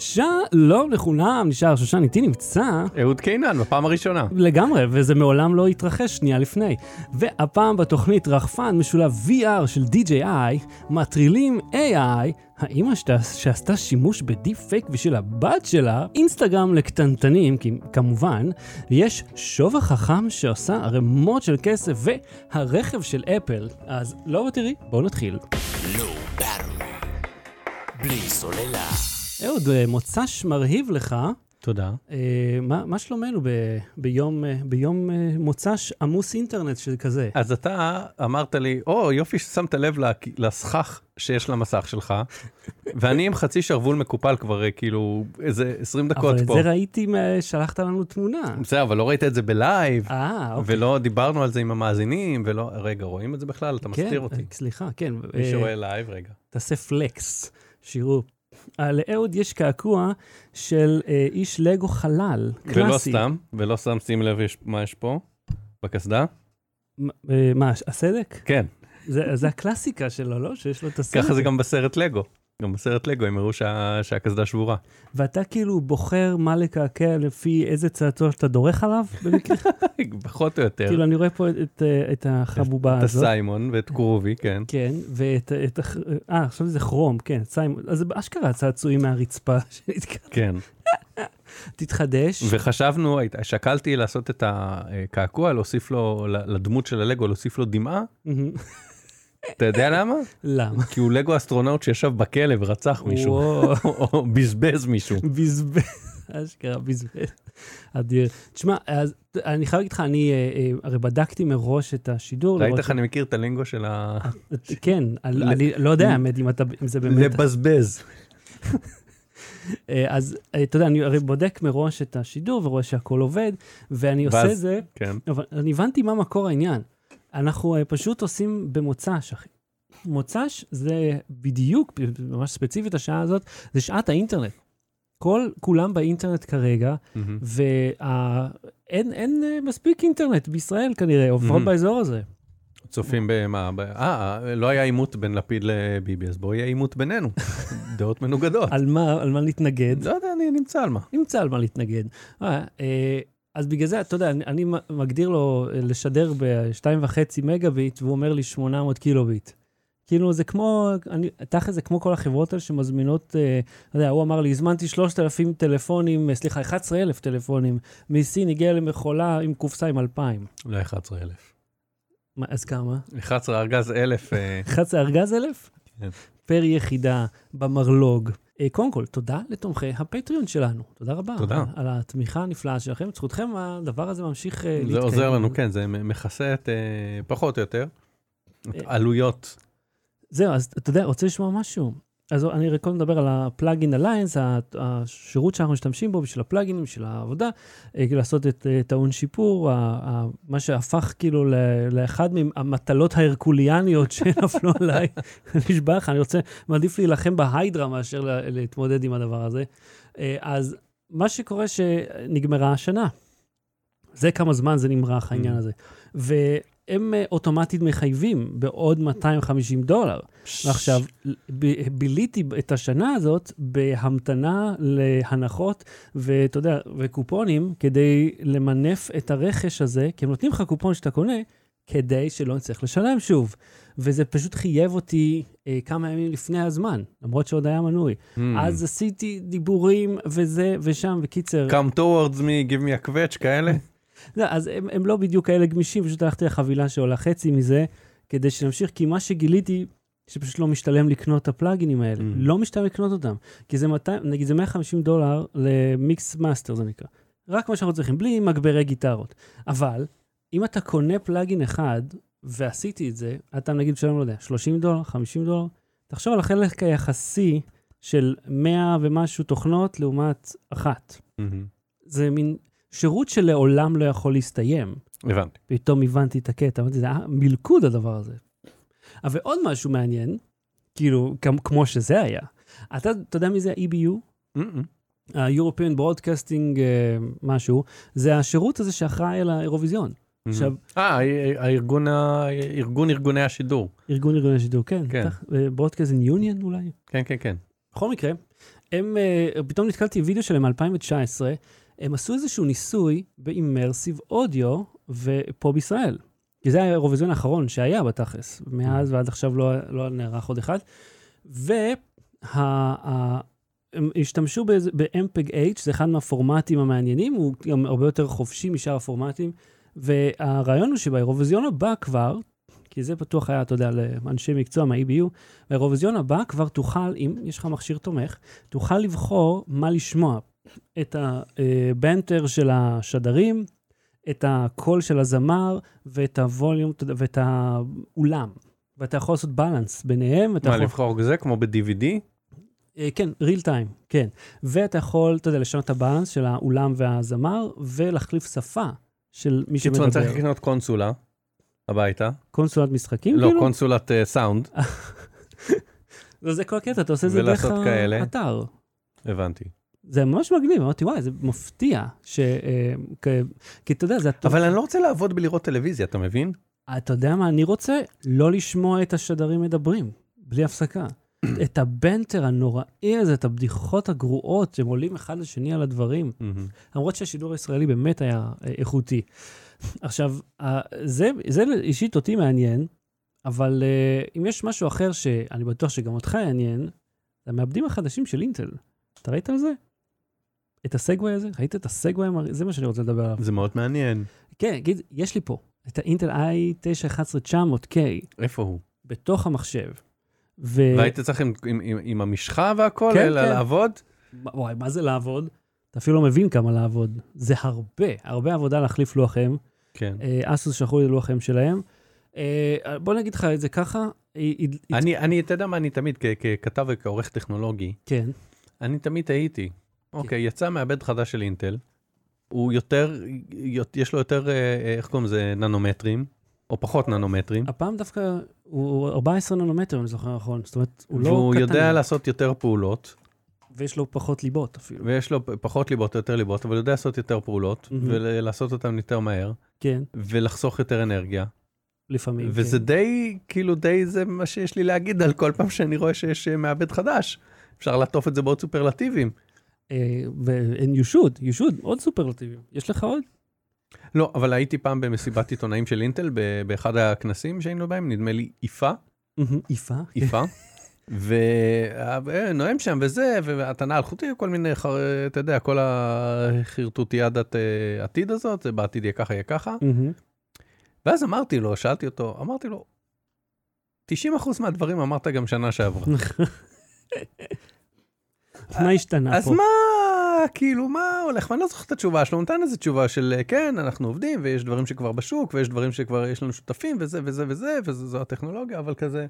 שלום לכולם, נשאר שושן איתי נמצא אהוד קינן, בפעם הראשונה. לגמרי, וזה מעולם לא התרחש שנייה לפני. והפעם בתוכנית רחפן משולב VR של DJI, מטרילים AI, האימא שעשתה שימוש בדיפ פייק בשביל הבת שלה, אינסטגרם לקטנטנים, כמובן, ויש שובע חכם שעושה ערימות של כסף, והרכב של אפל. אז לא תראי, בואו נתחיל. לא בלי סוללה. אהוד, אה, מוצ"ש מרהיב לך. תודה. אה, מה, מה שלומנו ב, ביום, אה, ביום אה, מוצ"ש עמוס אינטרנט של כזה? אז אתה אמרת לי, או, oh, יופי ששמת לב לסכך שיש למסך שלך, ואני עם חצי שרוול מקופל כבר כאילו איזה 20 דקות אבל פה. אבל את זה ראיתי, שלחת לנו תמונה. בסדר, אבל לא ראית את זה בלייב, אה, אוקיי. ולא דיברנו על זה עם המאזינים, ולא, רגע, רואים את זה בכלל? אתה כן, מסתיר אותי. כן, סליחה, כן. מי שרואה live, רגע. תעשה flex, שיראו. לאהוד יש קעקוע של אה, איש לגו חלל, קלאסי. ולא סתם, ולא סתם, שים לב יש, מה יש פה, בקסדה. אה, מה, הסדק? כן. זה, זה הקלאסיקה שלו, לא? שיש לו את הסדק. ככה זה גם בסרט לגו. גם בסרט לגו הם הראו שה... שהקסדה שבורה. ואתה כאילו בוחר מה לקעקע לפי איזה צעצוע שאתה דורך עליו במקרה? פחות או יותר. כאילו אני רואה פה את, את החבובה את הזאת. את הסיימון ואת קרובי, כן. כן, ואת, את, אה, עכשיו זה כרום, כן, סיימון. אז זה אשכרה צעצועים מהרצפה שנתקעת. כן. תתחדש. וחשבנו, שקלתי לעשות את הקעקוע, להוסיף לו, לדמות של הלגו, להוסיף לו דמעה. אתה יודע למה? למה? כי הוא לגו אסטרונאוט שישב בכלא ורצח מישהו, או בזבז מישהו. בזבז, אשכרה בזבז. אדיר. תשמע, אז אני חייב להגיד לך, אני אה, אה, הרי בדקתי מראש את השידור. ראית איך אני מכיר את הלינגו של ה... כן, אני לא יודע, האמת, אם זה באמת... לבזבז. אז אתה יודע, אני הרי בודק מראש את השידור ורואה שהכל עובד, ואני עושה את זה, כן. אבל אני הבנתי מה מקור העניין. אנחנו uh, פשוט עושים במוצ"ש, אחי. מוצ"ש זה בדיוק, ממש ספציפית השעה הזאת, זה שעת האינטרנט. כל, כולם באינטרנט כרגע, mm-hmm. ואין אין uh, מספיק אינטרנט בישראל כנראה, עוברות mm-hmm. באזור הזה. צופים במה? אה, לא היה עימות בין לפיד לביבי, אז בואו יהיה עימות בינינו. דעות מנוגדות. על מה, על מה להתנגד? לא יודע, אני נמצא על מה. נמצא על מה להתנגד. אז בגלל זה, אתה יודע, אני, אני מגדיר לו אה, לשדר ב-2.5 מגה-ביט, והוא אומר לי 800 קילו-ביט. כאילו, זה כמו, אני, תכף זה כמו כל החברות האלה שמזמינות, אה, אתה יודע, הוא אמר לי, הזמנתי 3,000 טלפונים, אה, סליחה, 11,000 טלפונים, מסין הגיע למכולה עם קופסה עם 2,000. לא 11,000. מה, אז כמה? 11 ארגז 1,000. 11 ארגז 1,000? כן. פר יחידה, במרלוג. אה, קודם כל, תודה לתומכי הפטריון שלנו. תודה רבה. תודה. על, על התמיכה הנפלאה שלכם. בזכותכם הדבר הזה ממשיך אה, להתקיים. זה עוזר לנו, כן, זה מכסה את, אה, פחות או יותר, עלויות. זהו, אז אתה יודע, רוצה לשמוע משהו? אז אני רק קודם מדבר על הפלאגין אליינס, השירות שאנחנו משתמשים בו בשביל הפלאגינים, בשביל העבודה, אה, כאילו לעשות את טעון שיפור, מה שהפך כאילו לאחד מהמטלות ההרקוליאניות שנפלו עליי. נשבע לך, אני רוצה, מעדיף להילחם בהיידרה מאשר להתמודד עם הדבר הזה. אה, אז מה שקורה שנגמרה השנה. זה כמה זמן זה נמרח העניין mm. הזה. הם אה, אוטומטית מחייבים בעוד 250 דולר. ועכשיו, ביליתי את השנה הזאת בהמתנה להנחות, ואתה יודע, וקופונים, כדי למנף את הרכש הזה, כי הם נותנים לך קופון שאתה קונה, כדי שלא נצטרך לשלם שוב. וזה פשוט חייב אותי אה, כמה ימים לפני הזמן, למרות שעוד היה מנוי. Mm. אז עשיתי דיבורים וזה ושם, וקיצר... Come towards me, give me a quetch, כאלה? לא, אז הם, הם לא בדיוק כאלה גמישים, פשוט הלכתי לחבילה שעולה חצי מזה, כדי שנמשיך, כי מה שגיליתי, שפשוט לא משתלם לקנות את הפלאגינים האלה. Mm. לא משתלם לקנות אותם. כי זה 200, נגיד זה 150 דולר ל Mix Master זה נקרא. רק מה שאנחנו צריכים, בלי מגברי גיטרות. אבל, אם אתה קונה פלאגין אחד, ועשיתי את זה, אתה נגיד משלם, לא יודע, 30 דולר, 50 דולר, תחשוב על החלק היחסי של 100 ומשהו תוכנות לעומת אחת. Mm-hmm. זה מין שירות שלעולם לא יכול להסתיים. הבנתי. פתאום הבנתי את הקטע, אמרתי, זה היה מלכוד הדבר הזה. אבל עוד משהו מעניין, כאילו, כמו שזה היה, אתה, אתה יודע מי זה ה-EBU? ה-European Broadcasting uh, משהו, זה השירות הזה שאחראי על האירוויזיון. עכשיו... אה, הארגון, ארגון ארגוני השידור. ארגון ארגוני השידור, כן. כן. ברודקאסטינג יוניון אולי? כן, כן, כן. בכל מקרה, הם, אה, פתאום נתקלתי וידאו שלהם מ-2019, הם עשו איזשהו ניסוי באימרסיב אודיו ופה בישראל. כי זה האירוויזיון האחרון שהיה בתכלס, מאז ועד עכשיו לא, לא נערך עוד אחד. והם השתמשו ב-MPEG-H, זה אחד מהפורמטים המעניינים, הוא גם הרבה יותר חופשי משאר הפורמטים, והרעיון הוא שבאירוויזיון הבא כבר, כי זה פתוח היה, אתה יודע, לאנשי מקצוע מה-EBU, באירוויזיון הבא כבר תוכל, אם יש לך מכשיר תומך, תוכל לבחור מה לשמוע. את הבנטר של השדרים, את הקול של הזמר ואת הווליום ואת האולם. ואתה יכול לעשות בלנס ביניהם. מה, יכול... לבחור זה כמו ב-DVD? אה, כן, real time, כן. ואתה יכול, אתה יודע, לשנות את הבלנס של האולם והזמר, ולהחליף שפה של מי שמדבר. קיצור, צריך לקנות קונסולה הביתה. קונסולת משחקים? לא, כאילו? קונסולת uh, סאונד. לא, זה כל הקטע, אתה עושה את זה דרך האתר. הבנתי. זה ממש מגניב, אמרתי, וואי, זה מפתיע, ש... אה, כי אתה יודע, זה... אבל אני לא רוצה לעבוד בלראות טלוויזיה, אתה מבין? אתה יודע מה אני רוצה? לא לשמוע את השדרים מדברים, בלי הפסקה. את הבנטר הנוראי הזה, את הבדיחות הגרועות שהם עולים אחד לשני על הדברים. למרות שהשידור הישראלי באמת היה אה, איכותי. עכשיו, זה, זה אישית אותי מעניין, אבל uh, אם יש משהו אחר שאני בטוח שגם אותך יעניין, זה המעבדים החדשים של אינטל. אתה ראית על זה? את הסגווי הזה? ראית את הסגווי? זה מה שאני רוצה לדבר עליו. זה מאוד מעניין. כן, גיד, יש לי פה את האינטל i9-11900K. איפה הוא? בתוך המחשב. ו... והיית צריך עם, עם, עם, עם המשחה והכל, כן, אלא כן. לעבוד? וואי, מה זה לעבוד? אתה אפילו לא מבין כמה לעבוד. זה הרבה, הרבה עבודה להחליף לוח אם. כן. אסוס שלחו לי לוח אם שלהם. אה, בוא נגיד לך את זה ככה. אני, אני, אתה יודע מה, אני תמיד, ככתב וכעורך טכנולוגי, כן. אני תמיד הייתי. אוקיי, יצא מעבד חדש של אינטל, הוא יותר, יש לו יותר, אה, אה, איך קוראים לזה, ננומטרים, או פחות ננומטרים. הפעם דווקא הוא 14 ננומטר, אני זוכר נכון. זאת אומרת, הוא לא קטן. והוא יודע לעשות יותר פעולות. ויש לו פחות ליבות אפילו. ויש לו פחות ליבות, יותר ליבות, אבל הוא יודע לעשות יותר פעולות, mm-hmm. ולעשות אותן יותר מהר. כן. ולחסוך יותר אנרגיה. לפעמים, וזה כן. די, כאילו די זה מה שיש לי להגיד על כל פעם שאני רואה שיש אה, מעבד חדש. אפשר לעטוף את זה בעוד סופרלטיבים. ו-and you should, you should, עוד סופרלטיבים. יש לך עוד? לא, אבל הייתי פעם במסיבת עיתונאים של אינטל, באחד הכנסים שהיינו בהם, נדמה לי איפה. איפה? איפה. ונואם שם וזה, והתנה אלחוטי, כל מיני, אתה יודע, כל החרטוטיאדת אה, עתיד הזאת, זה בעתיד יהיה ככה, יהיה ככה. ואז אמרתי לו, שאלתי אותו, אמרתי לו, 90% מהדברים אמרת גם שנה שעברה. מה השתנה פה? אז מה, כאילו, מה הולך? ואני לא זוכר את התשובה שלו, הוא נתן איזה תשובה של כן, אנחנו עובדים, ויש דברים שכבר בשוק, ויש דברים שכבר יש לנו שותפים, וזה וזה וזה, וזו הטכנולוגיה, אבל כזה.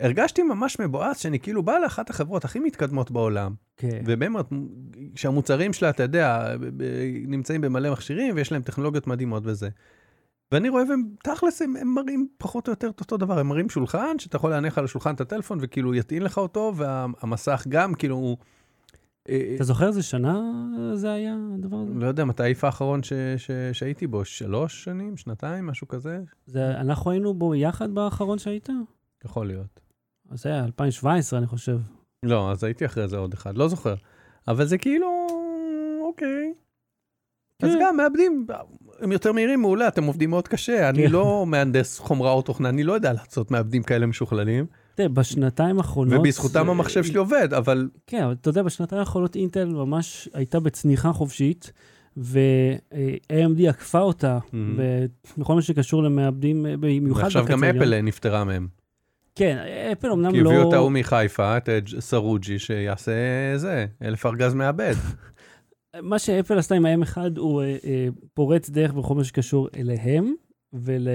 הרגשתי ממש מבואס שאני כאילו בא לאחת החברות הכי מתקדמות בעולם, כן. ובאמת, שהמוצרים שלה, אתה יודע, נמצאים במלא מכשירים, ויש להם טכנולוגיות מדהימות וזה. ואני רואה, והם תכלס, הם, הם מראים פחות או יותר את אותו דבר, הם מראים שולחן, שאתה יכול להניח על השולחן את הטלפון, וכאילו יטעין לך אותו, והמסך גם, כאילו, הוא... אה, אתה זוכר איזה שנה זה היה, הדבר הזה? לא יודע, מתי האיפה האחרון ש, ש, שהייתי בו? שלוש שנים? שנתיים? משהו כזה? זה, אנחנו היינו בו יחד באחרון שהיית? יכול להיות. אז זה היה 2017, אני חושב. לא, אז הייתי אחרי זה עוד אחד, לא זוכר. אבל זה כאילו, אוקיי. אז כן. גם מאבדים, הם יותר מהירים, מעולה, אתם עובדים מאוד קשה. אני. לא מהנדס חומרה או תוכנה, אני לא יודע לעשות מעבדים כאלה משוכללים. תראה, בשנתיים האחרונות... ובזכותם המחשב שלי עובד, אבל... כן, אבל אתה יודע, בשנתיים האחרונות אינטל ממש הייתה בצניחה חופשית, ו-AMD עקפה אותה בכל מה שקשור למעבדים, במיוחד ועכשיו גם אפל נפטרה מהם. כן, אפל אמנם לא... כי הביאו את ההוא מחיפה, את סרוג'י, שיעשה זה, אלף ארגז מעבד. מה שאפל עשתה עם ה-M1 הוא אה, אה, פורץ דרך בכל מה שקשור אליהם, ול...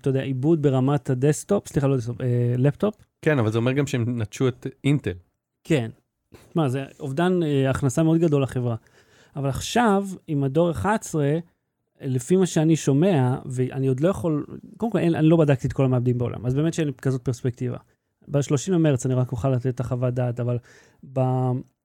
אתה יודע, עיבוד ברמת הדסקטופ, סליחה, לא דסקטופ, אה, לפטופ. כן, אבל זה אומר גם שהם נטשו את אינטל. כן. מה, זה אובדן אה, הכנסה מאוד גדול לחברה. אבל עכשיו, עם הדור 11, לפי מה שאני שומע, ואני עוד לא יכול, קודם כל, אין, אני לא בדקתי את כל המעבדים בעולם, אז באמת שאין לי כזאת פרספקטיבה. ב-30 למרץ אני רק אוכל לתת את החוות דעת, אבל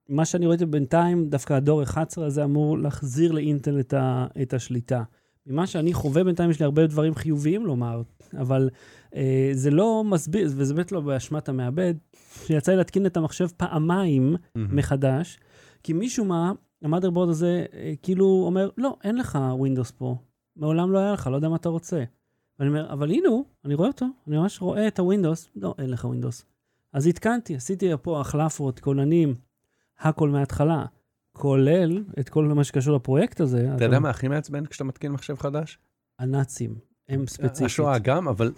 מה שאני רואה בינתיים, דווקא הדור 11 הזה אמור להחזיר לאינטל את, ה, את השליטה. ממה שאני חווה בינתיים, יש לי הרבה דברים חיוביים לומר, אבל אה, זה לא מסביר, וזה באמת לא באשמת המעבד, שיצא לי להתקין את המחשב פעמיים מהמם. מחדש, כי משום מה, ה motherboard הזה אה, כאילו אומר, לא, אין לך Windows פה, מעולם לא היה לך, לא יודע מה אתה רוצה. ואני אומר, אבל הנה הוא, אני רואה אותו, אני ממש רואה את ה Windows, לא, אין לך Windows. אז התקנתי, עשיתי פה החלפות, כוננים, הכל מההתחלה, כולל את כל מה שקשור לפרויקט הזה. אתה יודע מה הכי מעצבן כשאתה מתקין מחשב חדש? הנאצים, הם ספציפית. השואה גם, אבל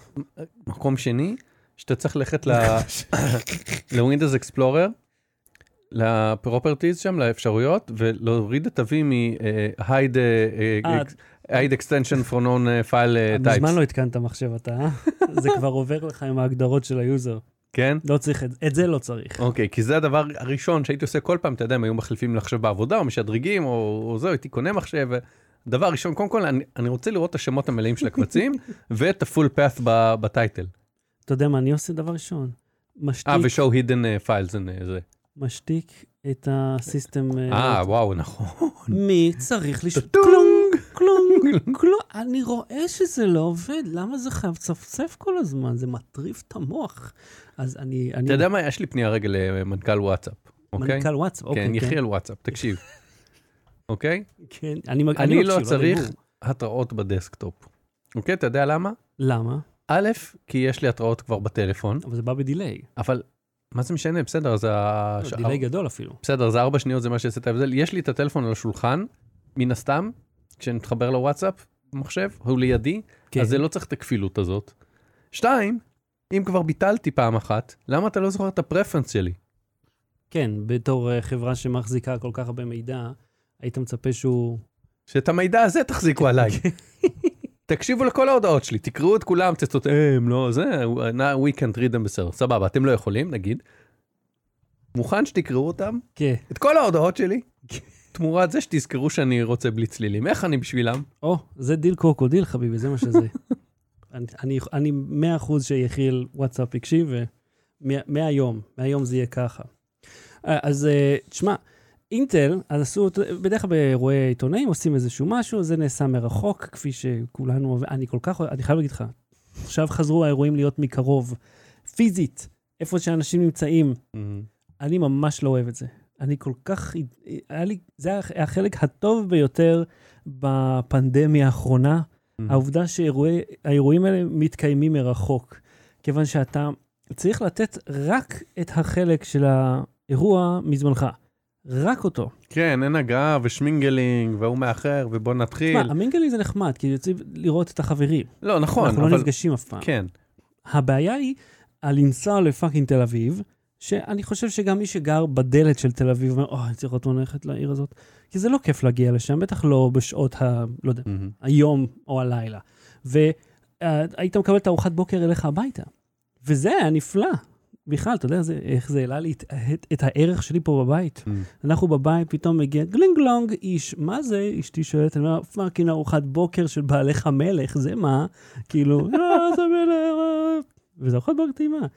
מקום שני, שאתה צריך ללכת ל-Windows Explorer, ל properties שם, לאפשרויות, ולהוריד את ה-V מ-hide אה, hide extension from known אה, file אה, types. מזמן לא התקנת מחשב אתה, אה? זה כבר עובר לך עם ההגדרות של ה user. כן? לא צריך, את- את זה לא צריך. אוקיי, כי זה הדבר הראשון שהייתי עושה כל פעם, אתה יודע, הם היו מחליפים מחשב בעבודה, או משדרגים, או, או זהו, הייתי קונה מחשב. דבר ראשון, קודם כל, אני, אני רוצה לראות את השמות המלאים של הקבצים, ואת path ב- בטייטל. אתה יודע מה אני עושה דבר ראשון? משתיק, אה, ו-show hidden אה, files, זה- זה. משתיק את הסיסטם. אה, וואו, נכון. מי צריך לשתוק? טונג. כלום, כלום. אני רואה שזה לא עובד, למה זה חייב לצפצף כל הזמן? זה מטריף את המוח. אז אני... אני- אתה יודע מה, יש לי פנייה רגע למנכ"ל וואטסאפ, אוקיי? מנכ"ל וואטסאפ, אוקיי. כן, יחיאל וואטסאפ, תקשיב. אוקיי? כן, אני מג- אני לא מקשיב, צריך. התראות בדסקטופ. אוקיי, אתה יודע למה? למה? א', כי יש לי התראות כבר בטלפון, אבל זה בא ב delay. אבל מה זה משנה? בסדר, זה ה... לא, delay גדול אפילו. בסדר, זה ארבע שניות, זה מה שיעשה את ההבדל. יש לי את הטלפון על השולחן, מן הסתם, כשנתחבר לוואטסאפ במחשב, הוא לידי, כן. אז זה לא צריך את הכפילות הזאת. שתיים, אם כבר ביטלתי פעם אחת, למה אתה לא זוכר את ה preference שלי? כן, בתור אה, חברה שמחזיקה כל כך הרבה מידע, היית מצפה שהוא... שאת המידע הזה תחזיקו עליי. תקשיבו לכל ההודעות שלי, תקראו את כולם, צטותם, לא, זה, we can't read them בסדר, סבבה, אתם לא יכולים, נגיד. מוכן שתקראו אותם? כן. את כל ההודעות שלי, תמורת זה שתזכרו שאני רוצה בלי צלילים. איך אני בשבילם? או, זה דיל קרוקודיל, חביבי, זה מה שזה. אני- אני- אני מאה אחוז שיחיל וואטסאפ הקשיב, ומהיום, מהיום זה יהיה ככה. אה, אז אה, תשמע, אינטל, אז עשו, בדרך כלל באירועי עיתונאים עושים איזשהו משהו, זה נעשה מרחוק, כפי שכולנו, אני כל כך, אני חייב להגיד לך, עכשיו חזרו האירועים להיות מקרוב, פיזית, איפה שאנשים נמצאים, אני ממש לא אוהב את זה. אני כל כך, היה לי, זה היה החלק הטוב ביותר בפנדמיה האחרונה, העובדה שהאירועים האלה מתקיימים מרחוק. כיוון שאתה צריך לתת רק את החלק של האירוע מזמנך. רק אותו. כן, אין הגעה ושמינגלינג, והוא מאחר, ובוא נתחיל. תשמע, המינגלי זה נחמד, כי יוצאים לראות את החברים. לא, נכון, אנחנו לא אבל... נפגשים אף פעם. כן. הבעיה היא על לנסוע לפאקינג תל אביב, שאני חושב שגם מי שגר בדלת של תל אביב אומר, אוי, אני צריך עוד ללכת לעיר הזאת, כי זה לא כיף להגיע לשם, בטח לא בשעות ה... לא יודע, מהמם. היום או הלילה. והיית מקבל את ארוחת בוקר אליך הביתה. וזה היה נפלא. בכלל, אתה יודע זה, איך זה העלה לי את, את, את הערך שלי פה בבית. מהמם. אנחנו בבית, פתאום מגיע גלינגלונג איש, מה זה? אשתי שואלת, אני אומר, fucking ארוחת בוקר של בעליך מלך, זה מה? כאילו, אה, זה מלך, אה." וזה ארוחת בוקר טעימה.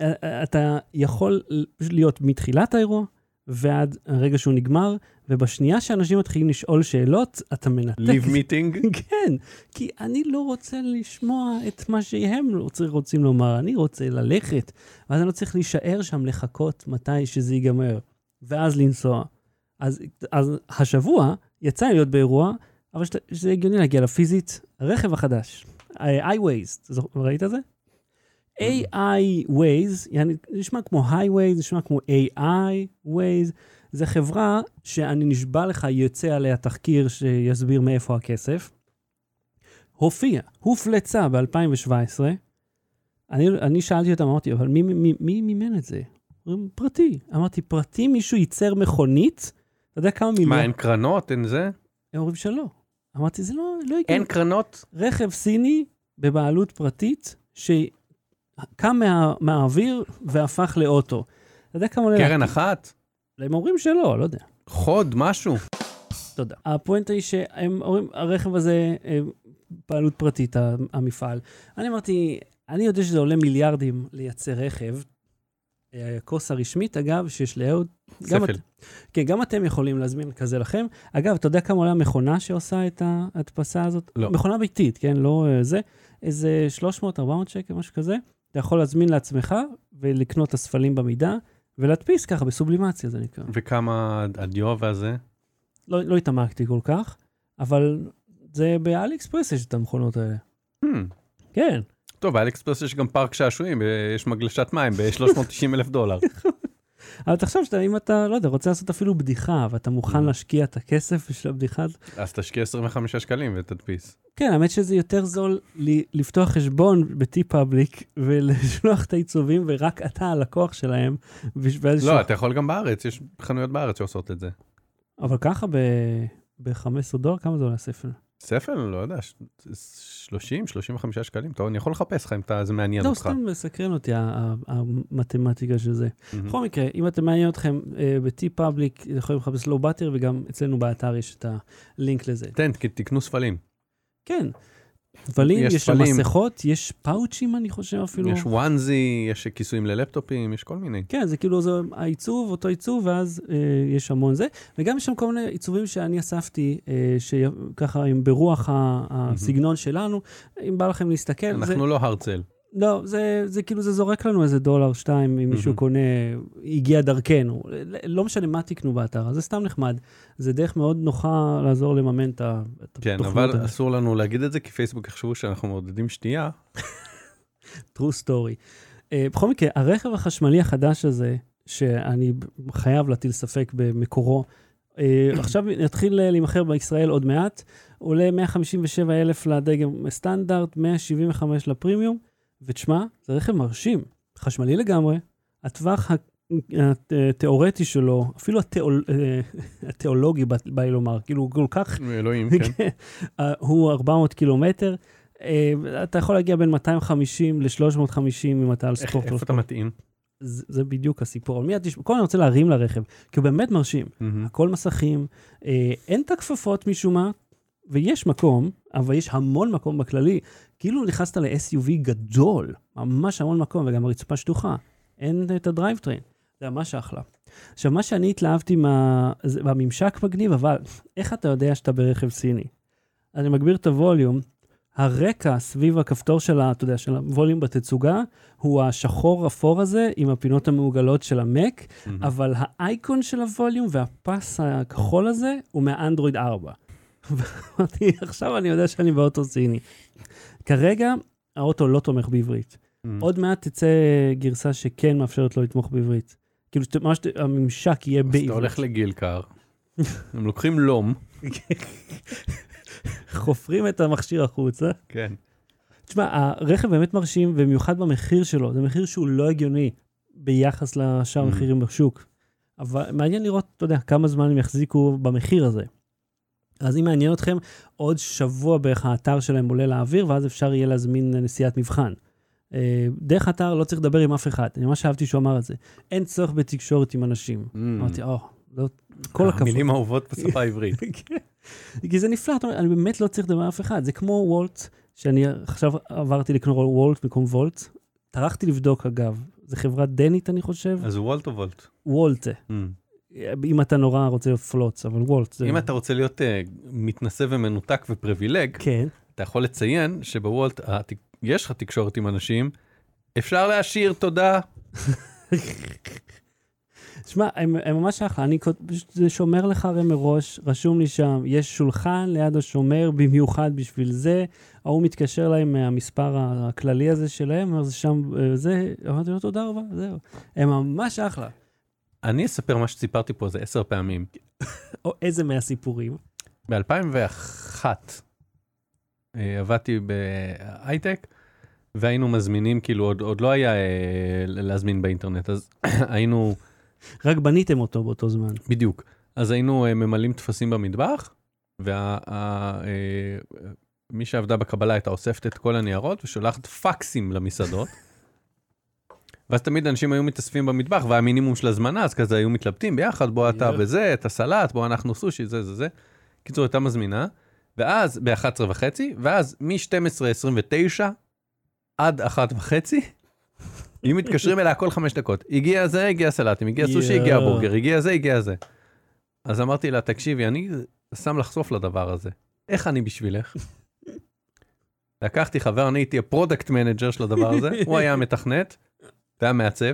ואתה יכול להיות מתחילת האירוע ועד הרגע שהוא נגמר, ובשנייה שאנשים מתחילים לשאול שאלות, אתה מנתק. ליב מיטינג. כן, כי אני לא רוצה לשמוע את מה שהם רוצים, לומר, אני רוצה ללכת, ואז אני לא צריך להישאר שם לחכות מתי שזה ייגמר, ואז לנסוע. אז, אז השבוע יצא לי להיות באירוע, אבל שזה הגיוני להגיע לפיזית, הרכב החדש, אתה זוכר- ראית את זה? AI Waze, יעני, זה נשמע כמו Highways, זה נשמע כמו AI Waze, זה חברה שאני נשבע לך יוצא עליה תחקיר שיסביר מאיפה הכסף. הופיע, הופלצה ב-2017. אני, אני שאלתי אותם, אמרתי, אבל מי, מי, מי מימן את זה? אומרים, פרטי. אמרתי, פרטי, מישהו ייצר מכונית? אתה יודע כמה מיליון? מה, אין קרנות? אין זה? הם אומרים שלא. אמרתי, זה לא, לא הגיוני. אין קרנות? רכב סיני בבעלות פרטית, שקם מה, מהאוויר והפך לאוטו. אתה יודע כמה? קרן אחת? הם אומרים שלא, לא יודע. חוד, משהו? תודה. הפואנטה היא שהם אומרים, הרכב הזה, אה, בעלות פרטית, המפעל. אני אמרתי, אני יודע שזה עולה מיליארדים לייצר רכב, אה, הכוס הרשמית, אגב, שיש לאהוד. ספל. את- כן, גם אתם יכולים להזמין כזה לכם. אגב, אתה יודע כמה עולה המכונה שעושה את ההדפסה הזאת? לא. מכונה ביתית, כן? לא אה, זה. איזה 300-400 שקל, משהו כזה. אתה יכול להזמין לעצמך ולקנות את הספלים במידה, ולהדפיס ככה בסובלימציה, זה נקרא. וכמה הדיו והזה? לא, לא התעמקתי כל כך, אבל זה באלי אקספרס יש את המכונות האלה. Hmm. כן. טוב, באליקספרס יש גם פארק שעשועים, יש מגלשת מים ב-390 אלף דולר. אבל תחשוב שאתה, אם אתה, לא יודע, רוצה לעשות אפילו בדיחה, ואתה מוכן להשקיע את הכסף בשביל הבדיחה הזאת, אז תשקיע 25 שקלים ותדפיס. כן, האמת שזה יותר זול לפתוח חשבון פאבליק ולשלוח את העיצובים, ורק אתה הלקוח שלהם. לא, אתה יכול גם בארץ, יש חנויות בארץ שעושות את זה. אבל ככה ב-15 דולר, כמה זה עולה ספל? ספל, לא יודע, ש- 30, 35 שקלים, טוב, אני יכול לחפש לך אם אתה- זה מעניין לא, אותך. סתם מסקרן אותי המתמטיקה של זה. בכל מקרה, אם אתם מעניין אתכם אה, פאבליק, יכולים לחפש לואו באטר, וגם אצלנו באתר יש את הלינק לזה. תן, תקנו ספלים. כן. ספלים, יש יש שם. מסכות, יש פאוצ'ים, אני חושב אפילו. יש וואנזי, יש כיסויים ללפטופים, יש כל מיני. כן, זה כאילו זה העיצוב, אותו עיצוב, ואז אה, יש המון זה. וגם יש שם כל מיני עיצובים שאני אספתי, אה, שככה הם ברוח הסגנון שלנו. אם בא לכם להסתכל, כן, זה, אנחנו לא הרצל. לא, זה, זה כאילו, זה זורק לנו איזה דולר, שתיים, אם מישהו מהמם. קונה, הגיע דרכנו. לא משנה מה תקנו באתר, זה סתם נחמד. זה דרך מאוד נוחה לעזור לממן את כן, התוכנות אבל האלה. אסור לנו להגיד את זה, כי פייסבוק יחשבו שאנחנו מעודדים שתייה. true story. Uh, בכל מקרה, הרכב החשמלי החדש הזה, שאני חייב להטיל ספק במקורו, uh, עכשיו יתחיל אה, להימכר בישראל עוד מעט, עולה 157 אלף לדגם סטנדרט, 175 לפרימיום, ותשמע, זה רכב מרשים, חשמלי לגמרי, הטווח התיאורטי שלו, אפילו התיאול, אה, התיאולוגי בא לי לומר, כאילו הוא כל כך אלוהים, כן. אה, הוא 400 קילומטר. אה, אתה יכול להגיע בין 250 ל-350 אם אתה על ספורט. איפה אתה מתאים? זה, זה בדיוק הסיפור. אבל מיד תשמע, קודם אני רוצה להרים לרכב, כי הוא באמת מרשים. הכל מסכים, אה, אין את הכפפות משום מה, ויש מקום, אבל יש המון מקום בכללי. כאילו נכנסת ל-SUV גדול, ממש המון מקום, וגם הרצפה שטוחה. אין את ה drivetrain. זה ממש אחלה. עכשיו, מה שאני התלהבתי מה... והממשק מגניב, אבל איך אתה יודע שאתה ברכב סיני? אני מגביר את הווליום, הרקע סביב הכפתור של, ה, אתה יודע, של הווליום בתצוגה, הוא השחור אפור הזה עם הפינות המעוגלות של המק, מהמם. אבל האייקון של הווליום והפס הכחול הזה הוא מהאנדרואיד 4. ואמרתי, עכשיו אני יודע שאני באוטו סיני. כרגע האוטו לא תומך בעברית. מהמם. עוד מעט תצא גרסה שכן מאפשרת לו לתמוך בעברית. כאילו, ממש הממשק יהיה אז אתה בעברית. הולך לגיל קר, הם לוקחים לום, חופרים את המכשיר החוצה. כן. תשמע, הרכב באמת מרשים, במיוחד במחיר שלו. זה מחיר שהוא לא הגיוני ביחס לשאר Mm. המחירים בשוק. אבל מעניין לראות, אתה יודע, כמה זמן הם יחזיקו במחיר הזה. אז אם מעניין אתכם, עוד שבוע בערך האתר שלהם עולה לאוויר, ואז אפשר יהיה להזמין נסיעת מבחן. אה, דרך האתר לא צריך לדבר עם אף אחד. אני ממש אהבתי שהוא אמר את זה. אין צורך בתקשורת עם אנשים. אמרתי, או, לא, כל הכבוד. המילים האהובות בשפה העברית. כן. כי זה נפלא, אני באמת לא צריך לדבר עם אף אחד. זה כמו וולט, שאני עכשיו עברתי לקנות וולט במקום וולט. טרחתי לבדוק, אגב, זה חברת דנית, אני חושב. אז וולט או וולט? וולט, מהמם. אם אתה נורא רוצה להיות פלוץ, אבל וולט זה... אם אתה רוצה להיות אה, מתנשא ומנותק ופריבילג, כן. אתה יכול לציין שבוולט התק- יש לך תקשורת עם אנשים, אפשר להשאיר תודה. שמע, הם, הם ממש אחלה, אני פשוט זה שומר לך הרי מראש, רשום לי שם, יש שולחן ליד השומר במיוחד בשביל זה, ההוא מתקשר להם מהמספר הכללי הזה שלהם, אז שם אה, זה, אמרתי לו תודה רבה, זהו. הם ממש אחלה. אני אספר מה שסיפרתי פה איזה עשר פעמים. או איזה מהסיפורים. ב-2001 עבדתי בהייטק, והיינו מזמינים, כאילו עוד, עוד לא היה אה, להזמין באינטרנט, אז היינו, רק בניתם אותו באותו זמן. בדיוק, אז היינו אה, ממלאים טפסים במטבח, ומי שעבדה בקבלה הייתה אוספת את כל הניירות ושולחת פקסים למסעדות. ואז תמיד אנשים היו מתאספים במטבח והיה מינימום של הזמנה, אז כזה היו מתלבטים ביחד, בוא אתה. וזה, את הסלט, בוא אנחנו סושי, זה זה זה. קיצור, הייתה מזמינה, ואז ב-11 וחצי, ואז מ-12.29 עד 1 וחצי, אם מתקשרים אליה כל חמש דקות, הגיע זה, הגיע סלטים, הגיע סושי, הגיע יואו. בורגר, הגיע זה, הגיע זה. אז אמרתי לה, תקשיבי, אני שם לך סוף לדבר הזה. איך אני בשבילך? לקחתי חבר, אני הייתי ה product manager של הדבר הזה, הוא היה המתכנת, והיה מעצב.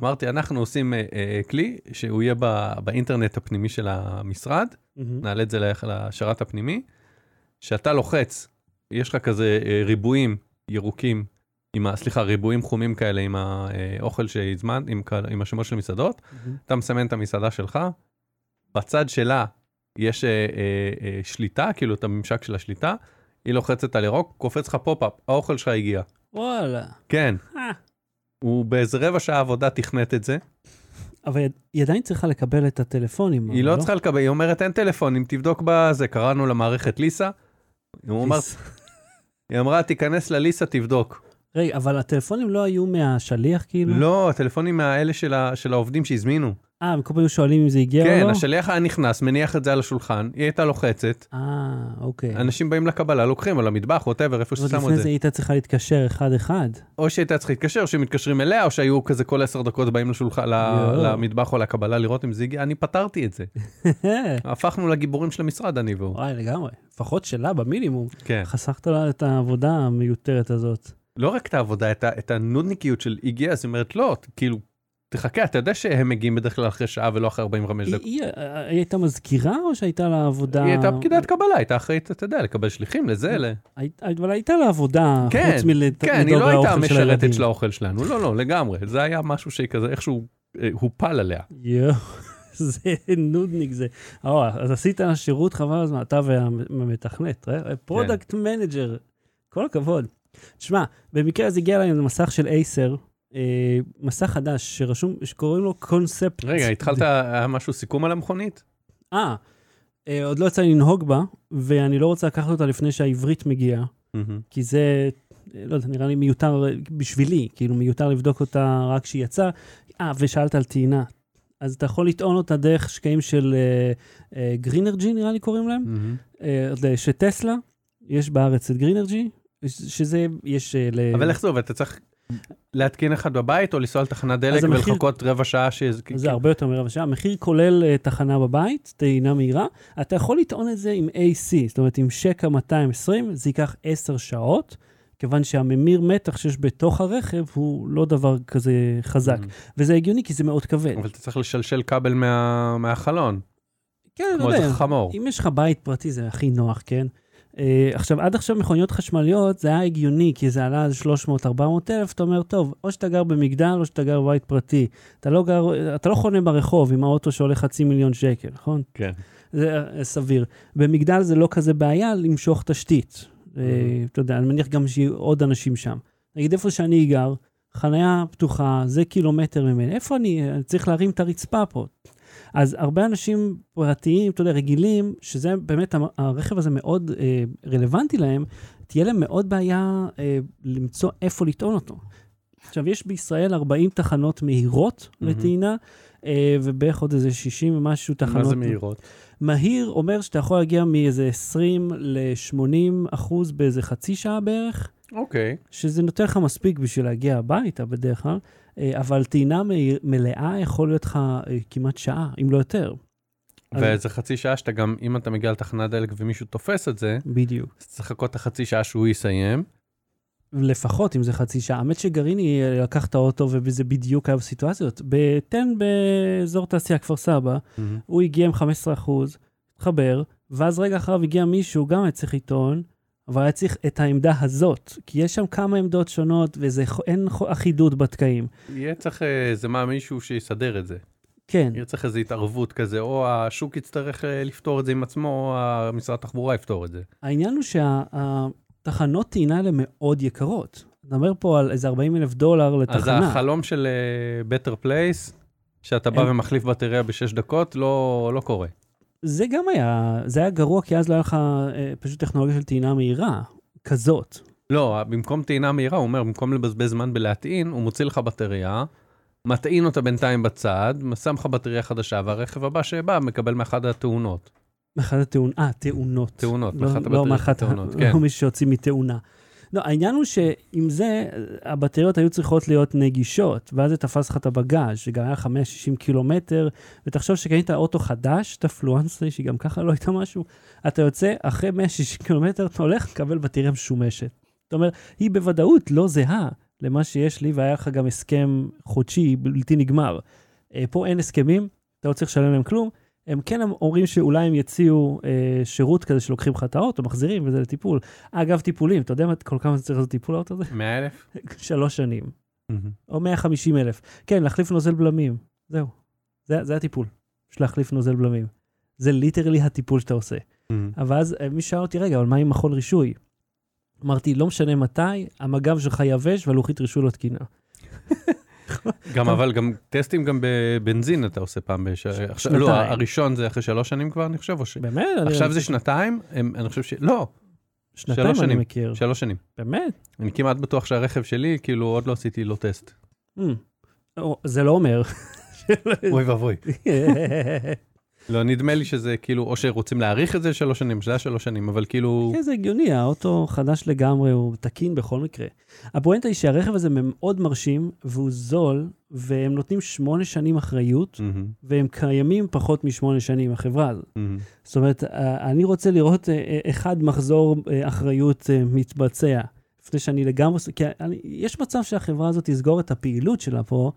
אמרתי, אנחנו עושים אה, אה, כלי שהוא יהיה ב- באינטרנט הפנימי של המשרד, מהמם. נעלה את זה לשרת הפנימי, שאתה לוחץ, יש לך כזה אה, ריבועים ירוקים, עם ה, סליחה, ריבועים חומים כאלה עם האוכל שהזמנת, עם, כאלה- עם השמות של מסעדות, מהמם. אתה מסמן את המסעדה שלך, בצד שלה יש אה, אה, אה, שליטה, כאילו את הממשק של השליטה, היא לוחצת על ירוק, קופץ לך pop-up, האוכל שלך הגיע. וואלה. כן. אה. הוא באיזה רבע שעה עבודה תכנת את זה, אבל היא עדיין צריכה לקבל את הטלפונים. היא אבל לא צריכה לקבל, היא אומרת אין טלפונים, תבדוק בזה, קראנו למערכת ליסה, הוא אמר, היא אמרה תיכנס לליסה תבדוק. רגע, אבל הטלפונים לא היו מהשליח כאילו? לא, הטלפונים מהאלה של ה- של העובדים שהזמינו. אה, כל פעם היו שואלים אם זה הגיע או כן, לא? השליח היה נכנס, מניח את זה על השולחן, היא הייתה לוחצת, אה, אוקיי. אנשים באים לקבלה, לוקחים על המטבח, ווטאבר, איפה אבל ששמו לפני את זה זה. היא הייתה צריכה להתקשר אחד-אחד. או שהייתה צריכה להתקשר, או שמתקשרים אליה, או שהיו כזה כל עשר דקות באים לשולחן. למטבח או לקבלה לראות אם זה הגיע, אני פתרתי את זה. הפכנו לגיבורים של המשרד, אני והוא. וואי, לגמרי. לפחות שלה במינימום. כן. חסכת לה את העבודה המיותרת הזאת. לא רק את העבודה, את, את הנודניקיות של הגיע, אז היא אומרת, לא, כאילו, תחכה, אתה יודע שהם מגיעים בדרך כלל אחרי שעה ולא אחרי 45 היא, דקות. היא, היא הייתה מזכירה או שהייתה לה עבודה... היא הייתה פקידת קבלה, הייתה אחראית, אתה יודע, לקבל שליחים לזה, ל... היית- אבל הייתה לה עבודה, כן, חוץ מלדאוג כן, היא לא הייתה. המשרתת של האוכל שלנו, לא, לא, לגמרי. זה היה משהו שכזה, איכשהו אה, הופל עליה. יואו, זה נודניק זה. או, אז עשית שירות חבל הזמן, אתה והמתכנת, product manager, כל הכבוד. שמע, במקרה הזה הגיע אליי מסך של אייסר, אה, מסך חדש שרשום, שקוראים לו קונספט. רגע, התחלת, היה משהו סיכום על המכונית? אה, אה, עוד לא יצא לי לנהוג בה, ואני לא רוצה לקחת אותה לפני שהעברית מגיעה, כי זה, אה, לא יודע, נראה לי מיותר אה, בשבילי, כאילו מיותר לבדוק אותה רק כשהיא יצאה. אה, ושאלת על טעינה. אז אתה יכול לטעון אותה דרך שקעים של גרינרג'י, נראה לי קוראים להם, אה, זה שטסלה, יש בארץ את גרינרג'י, שזה, יש... אה, ל- אבל איך זה עובד? אתה צריך להתקין אחד בבית, או לנסוע לתחנת דלק אז המחיר- ולחכות רבע שעה ש... זה הרבה יותר מרבע שעה. המחיר כולל uh, תחנה בבית, טעינה מהירה. אתה יכול לטעון את זה עם AC, זאת אומרת עם שקע 220, זה ייקח 10 שעות, כיוון שהממיר מתח שיש בתוך הרכב הוא לא דבר כזה חזק. וזה הגיוני כי זה מאוד כבד. אבל אתה צריך לשלשל כבל מה- מהחלון, כן, לא כמו יודע. איזה חמור. אם יש לך בית פרטי זה הכי נוח, כן? Uh, עכשיו, עד עכשיו מכוניות חשמליות זה היה הגיוני, כי זה עלה על 300-400 אלף, אתה אומר, טוב, או שאתה גר במגדל או שאתה גר בבית פרטי. אתה לא גר, אתה לא חונה ברחוב עם האוטו שעולה חצי מיליון שקל, נכון? כן. זה אה, סביר. במגדל זה לא כזה בעיה למשוך תשתית. אה, אתה יודע, אני מניח גם שיהיו עוד אנשים שם. נגיד איפה שאני גר, חניה פתוחה, זה קילומטר ממני. איפה אני? אני צריך להרים את הרצפה פה. אז הרבה אנשים פרטיים, אתה יודע, רגילים, שזה באמת, הרכב הזה מאוד אה, רלוונטי להם, תהיה להם מאוד בעיה אה, למצוא איפה לטעון אותו. עכשיו, יש בישראל 40 תחנות מהירות מהמם. לטעינה, אה, ובערך עוד איזה 60 ומשהו תחנות. מה זה מהירות? מהיר אומר שאתה יכול להגיע מאיזה 20 ל-80 אחוז באיזה חצי שעה בערך, אוקיי. שזה נותן לך מספיק בשביל להגיע הביתה בדרך כלל, אבל טעינה מלאה יכול להיות לך אה, כמעט שעה, אם לא יותר. ואיזה חצי שעה שאתה גם, אם אתה מגיע לתחנת דלק ומישהו תופס את זה, בדיוק. אז צריך לחכות את החצי שעה שהוא יסיים. לפחות אם זה חצי שעה. האמת שגריני אה, לקח את האוטו וזה בדיוק היה בסיטואציות. תן באזור תעשייה כפר סבא, הוא הגיע עם 15 אחוז, התחבר, ואז רגע אחריו הגיע מישהו, גם היה צריך לטעון, אבל היה צריך את העמדה הזאת, כי יש שם כמה עמדות שונות, ואין אחידות בתקעים. יהיה צריך איזה מה, מישהו שיסדר את זה. כן, יהיה צריך איזו התערבות כזה, או השוק יצטרך אה, לפתור את זה עם עצמו, או משרד התחבורה יפתור את זה. העניין הוא שהתחנות טעינה האלה מאוד יקרות. נדבר פה על איזה 40 אלף דולר אז לתחנה. החלום של אה, Better Place, שאתה בא ומחליף בטריה בשש דקות, לא לא קורה. זה גם היה, זה היה גרוע, כי אז לא היה לך אה, פשוט טכנולוגיה של טעינה מהירה, כזאת. לא, במקום טעינה מהירה, הוא אומר, במקום לבזבז זמן בלהטעין, הוא מוציא לך בטריה, מטעין אותה בינתיים בצד, שם לך בטריה חדשה, והרכב הבא שבא מקבל מאחד התאונות. מאחת התאונות, אה, תאונות. תאונות, לא, מאחת לא הבטריות מאחת, התאונות, כן. לא מי שיוצאים מתאונה. לא, העניין הוא שעם זה, הבטריות היו צריכות להיות נגישות, ואז זה תפס לך את הבגאז' שגם היה 560 קילומטר, ותחשוב שקנית אוטו חדש, את הפלואנסה, שהיא גם ככה לא הייתה משהו, אתה יוצא, אחרי 160 קילומטר, אתה הולך לקבל בטריה משומשת. זאת אומרת, היא בוודאות לא זהה למה שיש לי, והיה לך גם הסכם חודשי בלתי נגמר. אה, פה אין הסכמים, אתה לא צריך לשלם להם כלום. הם כן אומרים שאולי הם יציעו אה, שירות כזה שלוקחים לך את האוטו, מחזירים וזה לטיפול. אגב, טיפולים, אתה יודע מה, כל כמה צריך לעשות טיפול לאוטו הזה? 100 אלף? שלוש שנים, או 150 אלף. כן, להחליף נוזל בלמים, זהו. זה, זה הטיפול, יש להחליף נוזל בלמים. זה ליטרלי הטיפול שאתה עושה. אבל אז אה, מי שאל אותי, רגע, אבל מה עם מכון רישוי? אמרתי, לא משנה מתי, המג"ב שלך יבש והלוחית רישוי לא תקינה. גם אבל גם טסטים גם בבנזין אתה עושה פעם בש... עכשיו, לא. הראשון זה אחרי שלוש שנים כבר, אני חושב, או ש... באמת? עכשיו זה שנתיים, אני חושב ש... לא, שנתיים אני. מכיר. שלוש שנים. באמת? אני כמעט בטוח שהרכב שלי, כאילו, עוד לא עשיתי לו טסט. Mm. או, זה לא אומר. אוי ואבוי. לא, נדמה לי שזה כאילו, או שרוצים להאריך את זה לשלוש שנים, שזה היה שלוש שנים, אבל כאילו... כן, זה הגיוני, האוטו חדש לגמרי, הוא תקין בכל מקרה. הפואנטה היא שהרכב הזה מאוד מרשים, והוא זול, והם נותנים שמונה שנים אחריות, מהמם, והם קיימים פחות משמונה שנים, החברה הזאת. מהמם. זאת אומרת, אה, אני רוצה לראות אה, אה, אחד מחזור אחריות מתבצע, לפני שאני לגמרי... כי אני, יש מצב שהחברה הזאת תסגור את הפעילות שלה פה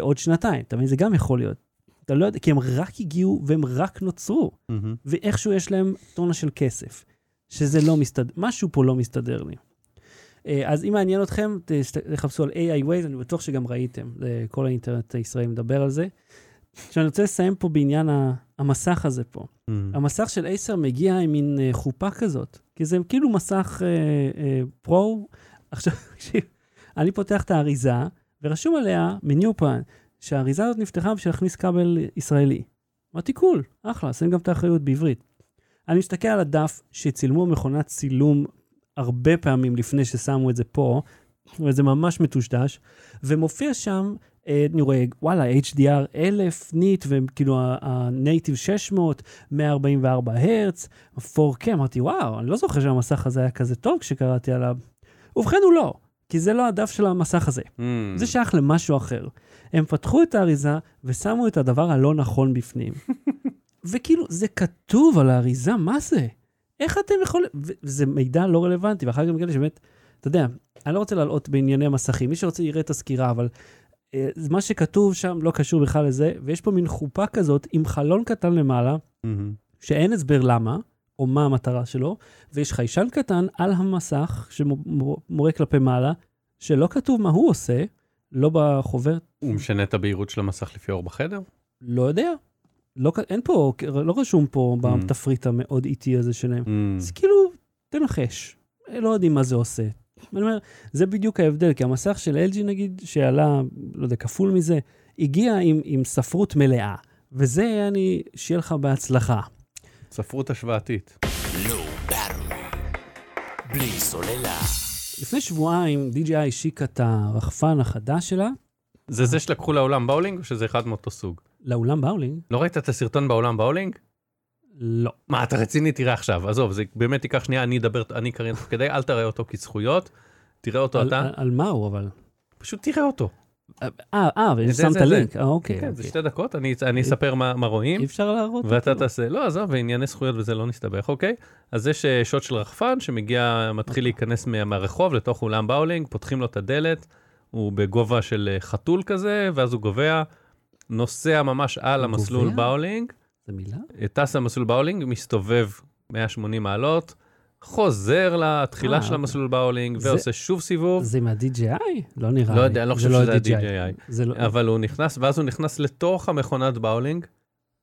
עוד שנתיים, אתה מבין? זה גם יכול להיות. אתה לא יודע, כי הם רק הגיעו והם רק נוצרו. מהמם. ואיכשהו יש להם טונה של כסף, שזה לא מסתדר, משהו פה לא מסתדר לי. אה, אז אם מעניין אתכם, תחפשו על AI Waze, אני בטוח שגם ראיתם, כל האינטרנט הישראלי מדבר על זה. עכשיו אני רוצה לסיים פה בעניין המסך הזה פה. מהמם. המסך של אייסר מגיע עם מין אה, חופה כזאת, כי זה כאילו מסך אה, אה, פרו. עכשיו, תקשיב, אני פותח את האריזה, ורשום עליה, מניופן, שהאריזה הזאת נפתחה בשביל להכניס כבל ישראלי. אמרתי, קול, אחלה, שים גם את האחריות בעברית. אני מסתכל על הדף שצילמו מכונת צילום הרבה פעמים לפני ששמו את זה פה, וזה ממש מטושטש, ומופיע שם, אה, אני רואה, וואלה, HDR 1000 ניט, וכאילו ה-Native 600, 144 הרץ, 4K, אמרתי, וואו, אני לא זוכר שהמסך הזה היה כזה טוב כשקראתי עליו. ובכן הוא לא, כי זה לא הדף של המסך הזה. מהמם. זה שייך למשהו אחר. הם פתחו את האריזה ושמו את הדבר הלא נכון בפנים. וכאילו, זה כתוב על האריזה, מה זה? איך אתם יכולים... וזה מידע לא רלוונטי, ואחר כך מגלה שבאמת, אתה יודע, אני לא רוצה להלאות בענייני מסכים, מי שרוצה יראה את הסקירה, אבל אה, מה שכתוב שם לא קשור בכלל לזה, ויש פה מין חופה כזאת עם חלון קטן למעלה, מהמם. שאין הסבר למה, או מה המטרה שלו, ויש חיישן קטן על המסך שמורה כלפי מעלה, שלא כתוב מה הוא עושה, לא בחוברת, הוא משנה את הבהירות של המסך לפי אור בחדר? לא יודע. לא, אין פה, לא רשום פה בתפריט המאוד איטי הזה שלהם. מהמם. אז כאילו, תנחש, לא יודעים מה זה עושה. אני אומר, זה בדיוק ההבדל, כי המסך של LG נגיד, שעלה, לא יודע, כפול מזה, הגיע עם, עם ספרות מלאה, וזה, אני, שיהיה לך בהצלחה. ספרות השוואתית. Battery. בלי סוללה. לפני שבועיים DJI השיקה את הרחפן החדש שלה זה זה שלקחו לאולם באולינג, או שזה אחד מאותו סוג? לאולם באולינג. לא ראית את הסרטון באולם באולינג? לא. מה, אתה רציני? תראה עכשיו. עזוב, זה באמת ייקח שנייה, אני אדבר, אני קרין תוך כדי, אל תראה אותו כזכויות. תראה אותו על, אתה, על, על מה הוא אבל? פשוט תראה אותו. אה, אה, זה. הלינק. אה, אוקיי. כן, זה אוקיי. שתי דקות, אני אספר מה רואים. אי אפשר להראות ואתה. תעשה, לא, עזוב, בענייני זכויות וזה לא נסתבך, אוקיי? אז יש אה, שוט של רחפן שמגיע, מתחיל להיכנס מה- מהרחוב לתוך אולם באולינג, פותחים לו את הדלת, הוא בגובה של אה, חתול כזה, ואז הוא גובע, נוסע ממש על המסלול? באולינג, זה מילה? אה, טס למסלול באולינג, מסתובב 180 מעלות, חוזר לתחילה אה, של אוקיי. המסלול באולינג, ועושה שוב סיבוב. זה מה-DJI? לא נראה לי. לא יודע, אני לא חושב שזה ה-DJI. ה-DJI. זה לא... אבל הוא נכנס, ואז הוא נכנס לתוך המכונת באולינג,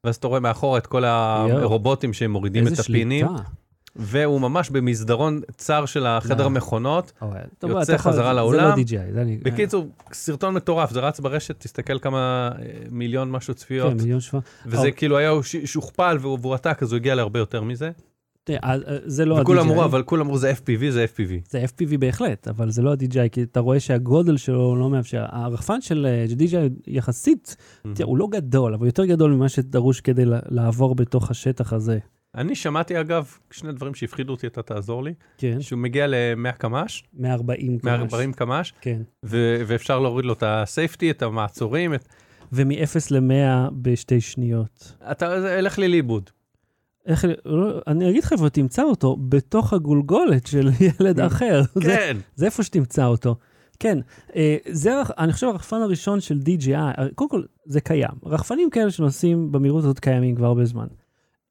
ואז אתה רואה מאחורה את כל הרובוטים שהם מורידים את הפינים. והוא ממש במסדרון צר של החדר לא. מכונות. אוי, טוב, יוצא חזרה לאולם. זה לא זה אני... בקיצור, סרטון מטורף, זה רץ ברשת, תסתכל כמה אה, מיליון משהו צפיות, כן, מיליון שבע. וזה אה. כאילו היה שוכפל והוא עתק, אז הוא הגיע להרבה יותר מזה. אה, אה, זה לא וכולם אמרו, ה-DJI. אבל כולם אמרו זה FPV, זה FPV. זה FPV בהחלט, אבל זה לא ה-DJI, כי אתה רואה שהגודל שלו לא מאפשר. הרחפן של אה, DJI יחסית, תראה, הוא לא גדול, אבל יותר גדול ממה שדרוש כדי לעבור בתוך השטח הזה. אני שמעתי, אגב, שני דברים שהפחידו אותי, אתה תעזור לי, כן, שהוא מגיע ל-100 קמ"ש, 140 קמ"ש. 140 קמ"ש, כן. ו- ואפשר להוריד לו את הסייפטי, את המעצורים, את... ומ-0 ל-100 בשתי שניות. אתה, זה ילך לי לאיבוד. איך, לא, אני אגיד לך איפה תמצא אותו, בתוך הגולגולת של ילד אחר. זה, כן. זה איפה שתמצא אותו. כן, אה, זה, אני חושב, הרחפן הראשון של DJI, אה, קודם כל, זה קיים. רחפנים כאלה שנוסעים במהירות הזאת קיימים כבר הרבה זמן.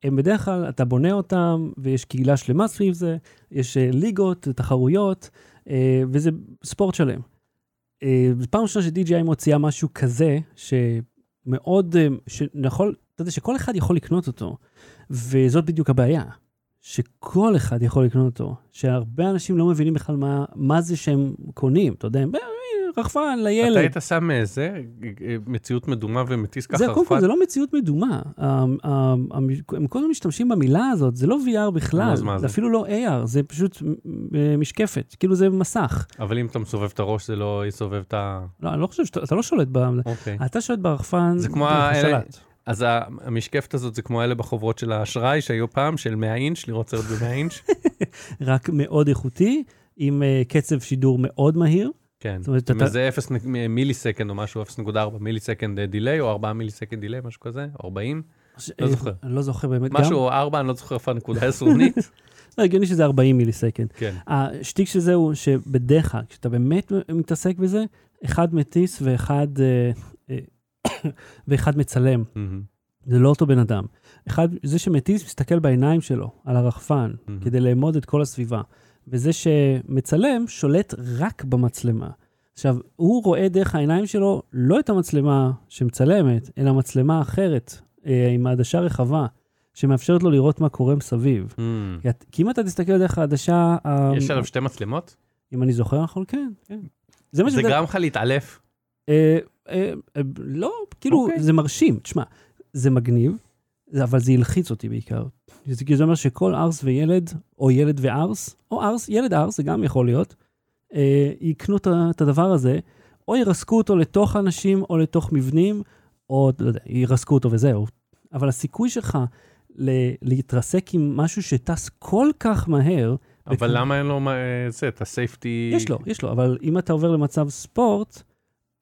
הם בדרך כלל, אתה בונה אותם, ויש קהילה שלמה סביב זה, יש אה, ליגות, תחרויות, וזה ספורט שלם. פעם ראשונה ש-DJI מוציאה משהו כזה, שמאוד, שיכול, אתה יודע, שכל אחד יכול לקנות אותו, וזאת בדיוק הבעיה. שכל אחד יכול לקנות אותו, שהרבה אנשים לא מבינים בכלל מה, מה זה שהם קונים, אתה יודע, הם, "אה, רחפן אתה לילד. היית שם איזה, מציאות מדומה ומטיס ככה זה, קודם כל, רחפן? זה לא מציאות מדומה. ה- ה- הם כל הזמן משתמשים במילה הזאת, זה לא VR בכלל, זה? אפילו לא AR, זה פשוט משקפת, כאילו זה מסך. אבל אם אתה מסובב את הראש, זה לא יסובב את ה... לא, אני לא חושב שאתה אתה לא שולט ב... אוקיי. אתה שולט ברחפן, זה כמו השלט. אז המשקפת הזאת זה כמו אלה בחוברות של האשראי שהיו פעם, של 100 אינץ', לראות סרט ב-100 אינץ'. רק מאוד איכותי, עם אה, קצב שידור מאוד מהיר. כן. זאת אומרת, אתה- איזה 0 millisecond או משהו, 0.4 millisecond delay, או 4 millisecond delay, משהו כזה, או 40. לא אה, זוכר. אני לא זוכר באמת. גם- משהו 4, אני לא זוכר איפה הנקודה העשרונית. לא, הגיוני שזה 40 millisecond. כן. השטיק של זה הוא שבדרך כלל, כשאתה באמת מתעסק בזה, אחד מטיס ואחד, אה, אה, ואחד מצלם. זה לא אותו בן אדם. אחד, זה שמטיס מסתכל בעיניים שלו, על הרחפן, מהמם. כדי לאמוד את כל הסביבה. וזה שמצלם שולט רק במצלמה. עכשיו, הוא רואה דרך העיניים שלו לא את המצלמה שמצלמת, אלא מצלמה אחרת, אה, עם העדשה רחבה, שמאפשרת לו לראות מה קורה מסביב. מהמם. כי, אם אתה תסתכל דרך העדשה... ה- יש עליו שתי מצלמות? אם אני זוכר נכון, כן, כן. זה זה. גרם לך להתעלף. אה, אה, אה, לא, כאילו, אוקיי. זה מרשים. תשמע, זה מגניב, אבל זה הלחיץ אותי בעיקר. זה כאילו זה אומר שכל ארס וילד, או ילד וארס, או ארס, ילד ארס, זה גם יכול להיות, אה, יקנו את הדבר הזה, או ירסקו אותו לתוך אנשים, או לתוך מבנים, או, לא יודע, ירסקו אותו וזהו. אבל הסיכוי שלך ל- להתרסק עם משהו שטס כל כך מהר, אבל וכן. למה אין לו מה- אה, זה, את ה safety? יש לו, יש לו, אבל אם אתה עובר למצב ספורט,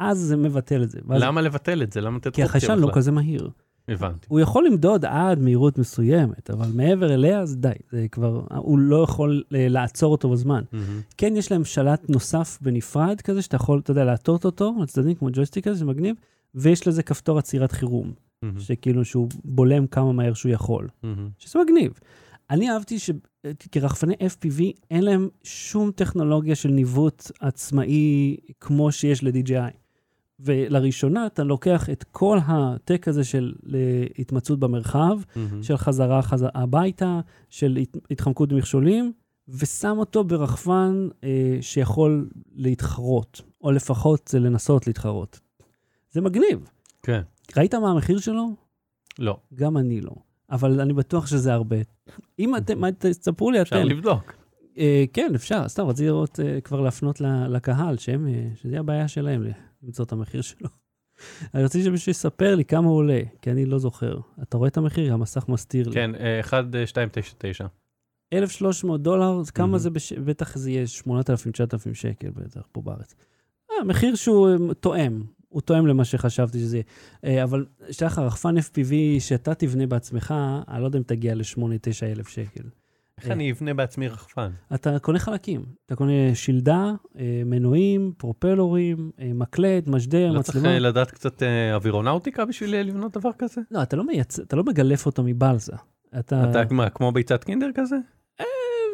אז זה מבטל את זה. ואז- למה לבטל את זה? למה לתת כי אופציה החיישן לא בכלל? כזה מהיר. הבנתי. הוא יכול למדוד עד מהירות מסוימת, אבל מעבר אליה, אז די, זה כבר, הוא לא יכול אה, לעצור אותו בזמן. מהמם. כן, יש להם שלט נוסף בנפרד כזה, שאתה יכול, אתה יודע, להטות אותו לצדדים, כמו ג'ויסטיק כזה, זה מגניב, ויש לזה כפתור עצירת חירום, מהמם. שכאילו שהוא בולם כמה מהר שהוא יכול, מהמם. שזה מגניב. אני אהבתי שכרחפני FPV, אין להם שום טכנולוגיה של ניווט עצמאי כמו שיש ל-DJI. ולראשונה אתה לוקח את כל הטק הזה של אה, התמצאות במרחב, מהמם. של חזרה חז... הביתה, של הת... התחמקות ממכשולים, ושם אותו ברחפן אה, שיכול להתחרות, או לפחות זה לנסות להתחרות. זה מגניב. כן. ראית מה המחיר שלו? לא, גם אני לא. אבל אני בטוח שזה הרבה. אם אתם, מה, תספרו לי אפשר אתם. לבדוק. אה, כן, אפשר. סתם, רציתי לראות, אה, כבר להפנות לקהל, שהם, אה, שזה הבעיה שלהם, למצוא את המחיר שלו. אני רציתי שמישהו יספר לי כמה עולה, כי אני לא זוכר. אתה רואה את המחיר? המסך מסתיר לי. כן, אה, 1299. 1,300 דולר, אז כמה. זה, בש... בטח זה יהיה 8,000-9,000 שקל בטח פה בארץ. אה, מחיר שהוא אה, תואם, הוא תואם למה שחשבתי שזה יהיה. אה, אבל לך רחפן FPV שאתה תבנה בעצמך, אני לא יודע אם תגיע ל-8-9 אלף שקל. איך אה. אני אבנה בעצמי רחפן? אתה קונה חלקים, אתה קונה שלדה, אה, מנועים, פרופלורים, אה, מקלט, משדר, לא צריך מצלמה. אה, לדעת קצת אה, אווירונאוטיקה בשביל אה, לבנות דבר כזה? לא, אתה לא מייצ... אתה לא מגלף אותו מבלזה. אתה... אתה מה, כמו ביצת קינדר כזה?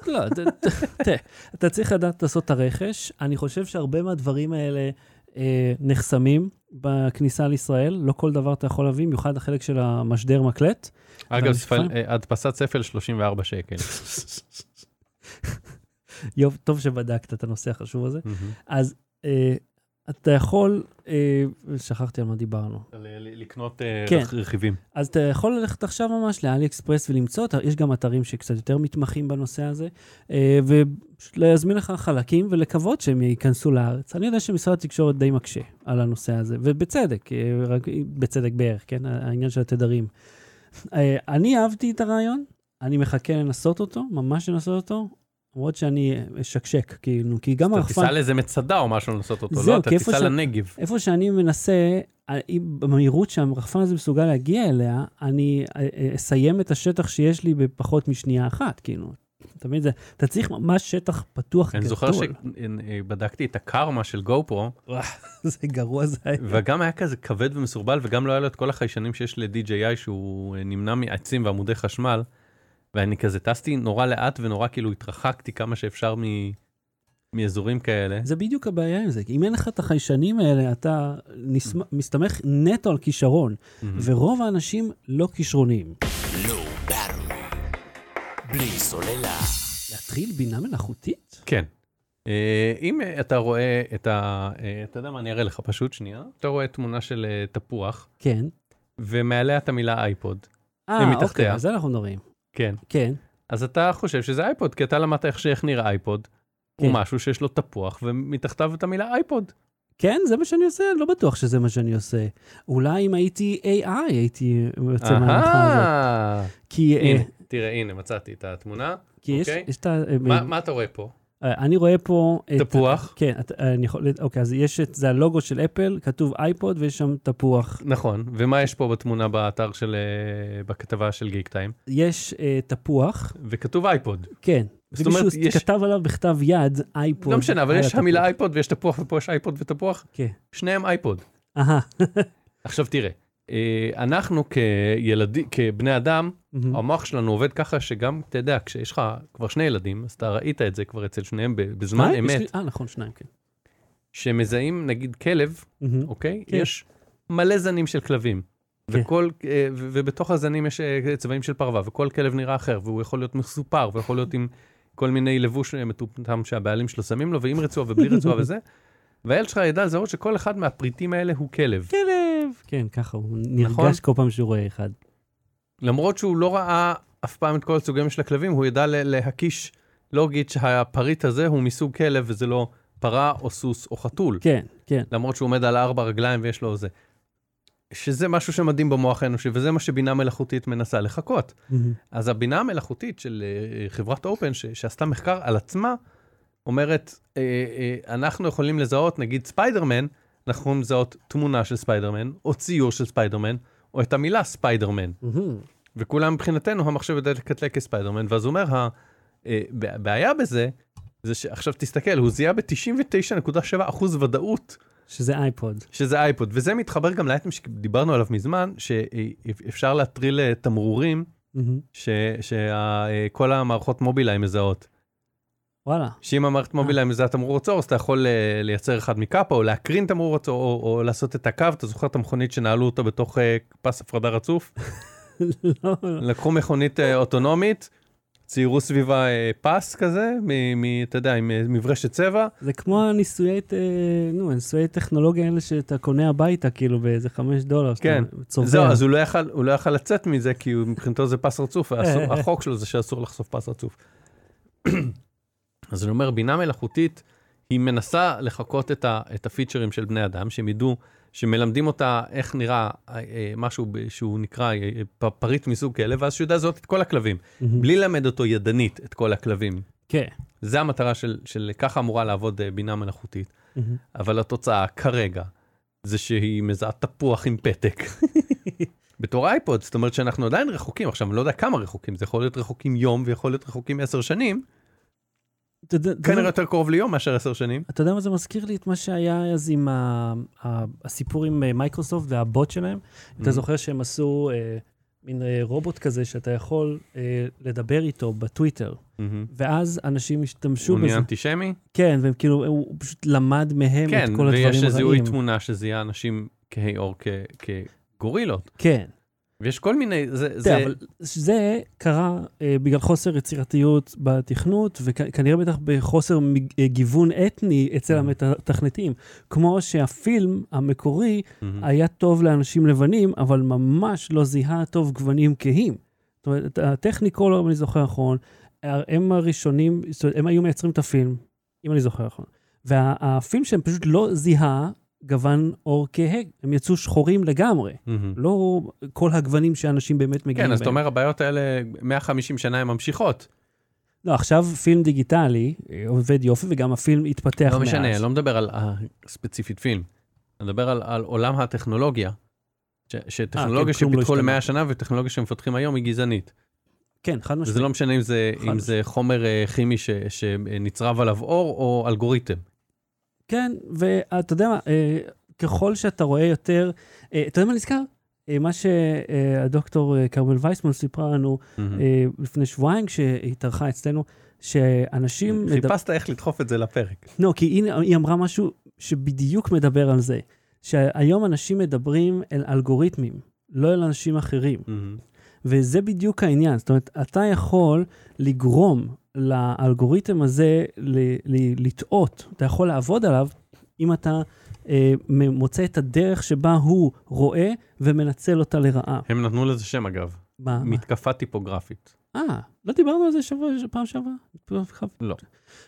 לא, תראה, אתה צריך לדעת לעשות את הרכש. אני חושב שהרבה מהדברים האלה אה, נחסמים בכניסה לישראל. לא כל דבר אתה יכול להביא, במיוחד החלק של המשדר מקלט. אגב? ספל- אה, הדפסת ספל 34 שקל. יופ, טוב שבדקת את הנושא החשוב הזה. מהמם. אז אה, אתה יכול, אה, שכחתי על מה דיברנו. לקנות אה, כן. רכ- רכיבים. אז אתה יכול ללכת עכשיו ממש לאלי אקספרס ולמצוא. יש גם אתרים שקצת יותר מתמחים בנושא הזה, אה, ופשוט להזמין לך חלקים ולקוות שהם ייכנסו לארץ. אני יודע שמשרד התקשורת די מקשה על הנושא הזה, ובצדק, אה, רק בצדק בערך, כן? העניין של התדרים. אה, אני אהבתי את הרעיון, אני מחכה לנסות אותו, ממש לנסות אותו, למרות שאני אשקשק, כאילו, כי גם אתה הרחפן... תיסע לאיזה מצדה או משהו לנסות אותו, זהו, לא? אתה תיסע ש- לנגב. איפה שאני מנסה, אה, במהירות שהרחפן הזה מסוגל להגיע אליה, אני אה, אה, אסיים את השטח שיש לי בפחות משנייה אחת, כאילו. אתה מבין? זה- אתה צריך ממש שטח פתוח גדול. אני זוכר שבדקתי את הקרמה של גו פרו, זה גרוע זה היה. וגם היה כזה כבד ומסורבל, וגם לא היה לו את כל החיישנים שיש ל-DJI, שהוא אה, נמנע מעצים ועמודי חשמל, ואני כזה טסתי נורא לאט ונורא כאילו התרחקתי כמה שאפשר מ... מאזורים כאלה. זה בדיוק הבעיה עם זה. כי אם אין לך את החיישנים האלה, אתה נסמ- מסתמך נטו על כישרון, מהמם. ורוב האנשים לא כישרוניים. Battery. בלי סוללה. להתחיל בינה מלאכותית? כן. אה, אם אה, אתה רואה את ה... אה, אתה יודע מה, אני אראה לך פשוט שנייה. אתה רואה תמונה של אה, תפוח, כן. ומעליה את המילה אייפוד. אה, אוקיי. על זה אנחנו מדברים. כן. כן. אז אתה חושב שזה אייפוד, כי אתה למדת איך שאיך נראה אייפוד. הוא כן. משהו שיש לו תפוח, ומתחתיו את המילה אייפוד. כן, זה מה שאני עושה? לא בטוח שזה מה שאני עושה. אולי אם הייתי AI, הייתי יוצא מההנחה הזאת. כי, אה, הנה, תראה, הנה, מצאתי את התמונה. כי יש, אוקיי. יש את ה... אה, מה מה אתה רואה פה? אה, אני רואה פה... את- תפוח. כן, את- אני יכול... אוקיי, אז יש את... זה הלוגו של אפל, כתוב אייפוד ויש שם תפוח. נכון, ומה יש פה בתמונה באתר של... אה, בכתבה של גיק טיים? יש אה, תפוח, וכתוב אייפוד. כן. זאת אומרת, יש- כתב עליו בכתב יד אייפוד. לא משנה, אבל יש. המילה אייפוד ויש תפוח ופה יש אייפוד ותפוח. כן. שניהם אייפוד. אהה. עכשיו תראה, אה, אנחנו כילדים, כבני אדם, מהמם. המוח שלנו עובד ככה שגם, אתה יודע, כשיש לך כבר שני ילדים, אז אתה ראית את זה כבר אצל שניהם בזמן אמת, אה, נכון, שניים, כן. שמזהים נגיד כלב, מהמם. אוקיי? כן. יש מלא זנים של כלבים. כן. וכל, אה, ובתוך הזנים יש אה, צבעים של פרווה, וכל כלב נראה אחר, והוא יכול להיות מסופר, ויכול להיות עם כל מיני לבוש אה, מטומטם שהבעלים שלו שמים לו, ועם רצועה ובלי רצועה וזה. והילד שלך ידע לזהות שכל אחד מהפריטים האלה הוא כלב. כלב. כן, ככה, הוא נכון? נרגש כל פעם שהוא רואה אחד. למרות שהוא לא ראה אף פעם את כל הסוגים של הכלבים, הוא ידע להקיש לוגית שהפריט הזה הוא מסוג כלב וזה לא פרה או סוס או חתול. כן, כן. למרות שהוא עומד על ארבע רגליים ויש לו זה. שזה משהו שמדהים במוח האנושי, וזה מה שבינה מלאכותית מנסה לחקות. מהמם. אז הבינה המלאכותית של אה, חברת אופן, ש- שעשתה מחקר על עצמה, אומרת, אה, אה, אנחנו יכולים לזהות, נגיד ספיידרמן, אנחנו יכולים לזהות תמונה של ספיידרמן, או ציור של ספיידרמן, או את המילה ספיידרמן. וכולם מבחינתנו, המחשב יודע לקטלג כספיידרמן, ואז הוא אומר, הבעיה בזה, זה שעכשיו תסתכל, הוא זיהה ב-99.7% ודאות שזה אייפוד. שזה אייפוד, וזה מתחבר גם לאייטם שדיברנו עליו מזמן, שאפשר להטריל אה, תמרורים מהמם. שכל המערכות מובילאיי מזהות. וואלה. שאם המערכת מובילאיי מזהה תמרור עצור, אז אתה יכול אה, לייצר אחד מקאפה, או להקרין תמרור עצור, או, או לעשות את הקו, אתה זוכר את המכונית שנעלו אותה בתוך אה, פס הפרדה רצוף? לא, לקחו מכונית אה, אוטונומית, ציירו סביבה אה, פס כזה, מ, מ, אתה יודע, עם אה, מברשת צבע, זה כמו הניסויי, נו, הניסויי טכנולוגיה האלה שאתה קונה הביתה, כאילו, באיזה חמש דולר. כן. זהו, אז הוא לא יכל, הוא לא יכל לצאת מזה, כי מבחינתו זה פס רצוף, ואסור- החוק שלו זה שאסור לחשוף פס רצוף. אז אני אומר, בינה מלאכותית, היא מנסה לחקות את, ה, את הפיצ'רים של בני אדם, שהם ידעו, שמלמדים אותה איך נראה אה, אה, משהו שהוא נקרא אה, פ- פריט מסוג כלב, ואז שהוא יודע לזהות את כל הכלבים, מהמם. בלי ללמד אותו ידנית את כל הכלבים. כן. זה המטרה של, של ככה אמורה לעבוד אה, בינה מלאכותית, מהמם. אבל התוצאה כרגע, זה שהיא מזהה תפוח עם פתק. בתור אייפוד, זאת אומרת שאנחנו עדיין רחוקים, עכשיו אני לא יודע כמה רחוקים, זה יכול להיות רחוקים יום ויכול להיות רחוקים עשר שנים, אתה יודע- אתה יודע- כנראה יותר קרוב ליום מאשר עשר שנים. אתה יודע מה זה מזכיר לי? את מה שהיה אז עם הסיפור עם אה, מייקרוסופט והבוט שלהם. אתה Mhm. זוכר שהם עשו אה, מין אה, רובוט כזה שאתה יכול לדבר איתו בטוויטר, מהמם. ואז אנשים השתמשו הוא נהיה בזה. אנטישמי? כן, והם כאילו, הוא פשוט למד מהם כן, את כל הדברים ויש זיהוי הרעים. תמונה שזיהה אנשים כהי עור כ- כגורילות, כן. ויש כל מיני, זה, זה, יודע, אבל זה קרה אה, בגלל חוסר יצירתיות בתכנות, וכנראה בטח בחוסר מג- אה, גיוון אתני אצל Mhm. המתכנתים. כמו שהפילם המקורי מהמם. היה טוב לאנשים לבנים, אבל ממש לא זיהה טוב גוונים כהים. זאת אומרת, הטכניקולר, אם אני זוכר נכון, הם הראשונים, זאת אומרת, הם היו מייצרים את הפילם, אם אני זוכר נכון. והפילם שהם פשוט לא זיהה גוון עור כהה, הם יצאו שחורים לגמרי. מהמם. לא כל הגוונים שאנשים באמת מגיעים כן, אז אתה בהם. אומר, הבעיות האלה, 150 שנה הן ממשיכות. לא, עכשיו פילם דיגיטלי אה, עובד יופי, וגם הפילם התפתח מאז. לא משנה, לא מדבר על אה, ספציפית פילם. אני מדבר על, על עולם הטכנולוגיה. ש, שטכנולוגיה כן, לא שפיתחו השתנה. למאה שנה וטכנולוגיה שמפתחים היום היא גזענית. כן, חד משמעית. וזה לא משנה אם זה, אם זה חומר אה, כימי ש, שנצרב עליו אור או אלגוריתם. כן, ואתה יודע מה, אה, ככל שאתה רואה יותר, אה, אתה יודע מה נזכר? אה, מה שהדוקטור כרמל וייסמן סיפרה לנו. אה, לפני שבועיים, כשהיא התארחה אצלנו, שאנשים... מדבר- חיפשת איך לדחוף את זה לפרק. לא, כי הנה, היא אמרה משהו שבדיוק מדבר על זה, שהיום אנשים מדברים אל אלגוריתמים, לא אל אנשים אחרים. מהמם. וזה בדיוק העניין. זאת אומרת, אתה יכול לגרום לאלגוריתם הזה לטעות, אתה יכול לעבוד עליו אם אתה אה, מוצא את הדרך שבה הוא רואה ומנצל אותה לרעה. הם נתנו לזה שם אגב? מה? מתקפה טיפוגרפית. אה, לא דיברנו על זה שבוע, פעם שעברה? לא.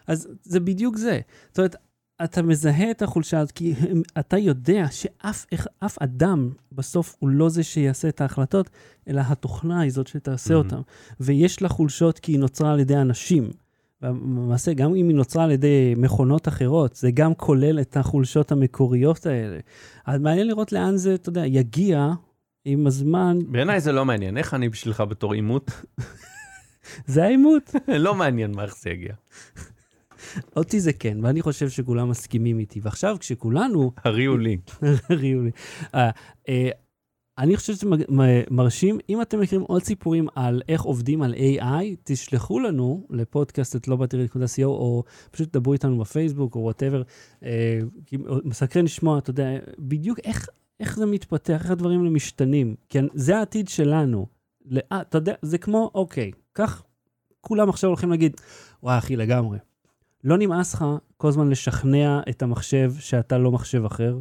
אז זה בדיוק זה. זאת אומרת, אתה מזהה את החולשה הזאת, כי אתה יודע שאף איך- אף אדם בסוף הוא לא זה שיעשה את ההחלטות, אלא התוכנה היא זאת שתעשה מהמם. אותן. ויש לה חולשות כי היא נוצרה על ידי אנשים. למעשה, גם אם היא נוצרה על ידי מכונות אחרות, זה גם כולל את החולשות המקוריות האלה. אז מעניין לראות לאן זה, אתה יודע, יגיע עם הזמן. בעיניי זה לא מעניין, איך אני בשבילך בתור עימות? זה העימות. לא מעניין מה איך זה יגיע. אותי זה כן, ואני חושב שכולם מסכימים איתי. ועכשיו, כשכולנו הריעו לי. הריעו לי. אה, אה, אני חושב שזה מרשים. אם אתם מכירים עוד סיפורים על איך עובדים על AI, תשלחו לנו לפודקאסט את לא בטרי.co, או פשוט דברו איתנו בפייסבוק, או וואטאבר. מסקרן לשמוע, אתה יודע, בדיוק איך, איך זה מתפתח, איך הדברים האלה משתנים. כי זה העתיד שלנו. אתה יודע, זה כמו, אוקיי, כך כולם עכשיו הולכים להגיד, וואי, אחי, לגמרי. לא נמאס לך כל הזמן לשכנע את המחשב שאתה לא מחשב אחר?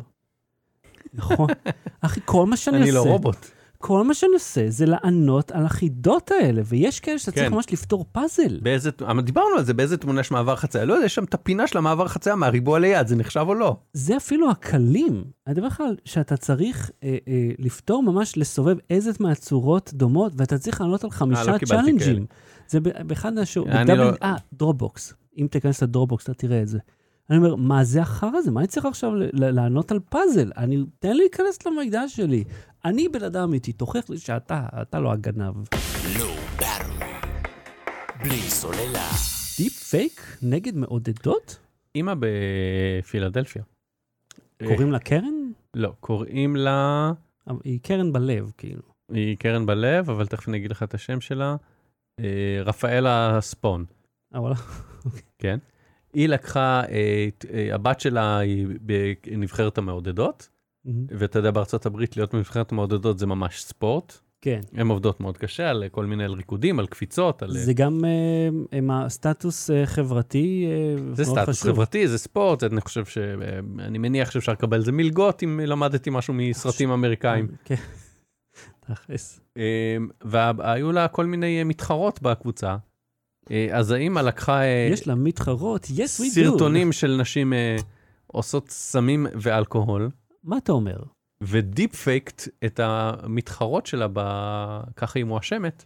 נכון? אחי, כל מה שאני אני עושה, לא רובוט. כל מה שאני עושה זה לענות על החידות האלה, ויש כאלה שאתה צריך כן. ממש לפתור פאזל. באיזה, דיברנו על זה, באיזה תמונה יש מעבר חצייה. לא יודע, יש שם את הפינה של המעבר חצייה מהריבוע ליד, זה נחשב או לא? זה אפילו הקלים. אני מדבר לך על שאתה צריך אה, אה, לפתור ממש, לסובב איזה מהצורות דומות, ואתה צריך לענות על חמישה לא קיבלתי צ'אלנג'ים. זה באחד השיעור, אני לא- אה, דרופבוקס. אם תיכנס לדרופבוקס, אתה תראה את זה. אני אומר, מה זה החרא הזה? מה אני צריך עכשיו לענות על פאזל? אני, תן לי להיכנס למידע שלי. אני בן אדם אמיתי, תוכיח לי שאתה, אתה לא הגנב. Low Battery. בלי סוללה. deep fake נגד מעודדות? אימא בפילדלפיה. קוראים לה קרן? לא, קוראים לה... היא קרן בלב, כאילו. היא קרן בלב, אבל תכף אני אגיד לך את השם שלה. אה, רפאלה ספון, אה, וואלה. כן? היא לקחה, אה, אה, הבת שלה היא בנבחרת המעודדות, ואתה יודע, בארצות הברית להיות בנבחרת המעודדות זה ממש ספורט. כן. הן עובדות מאוד קשה על כל מיני, על ריקודים, על קפיצות, על... זה גם אה, עם הסטטוס אה, חברתי זה סטטוס חשוב. חברתי, זה ספורט, אני חושב ש... אני מניח שאפשר לקבל על זה מלגות אם למדתי משהו מסרטים אמריקאים. כן. תכלס. והיו לה כל מיני מתחרות בקבוצה. אה, אז האימא לקחה אה, יש לה מתחרות, yes we do. סרטונים של נשים אה, עושות סמים ואלכוהול, מה אתה אומר? ודיפ פייקט את המתחרות שלה, ב... ככה היא מואשמת.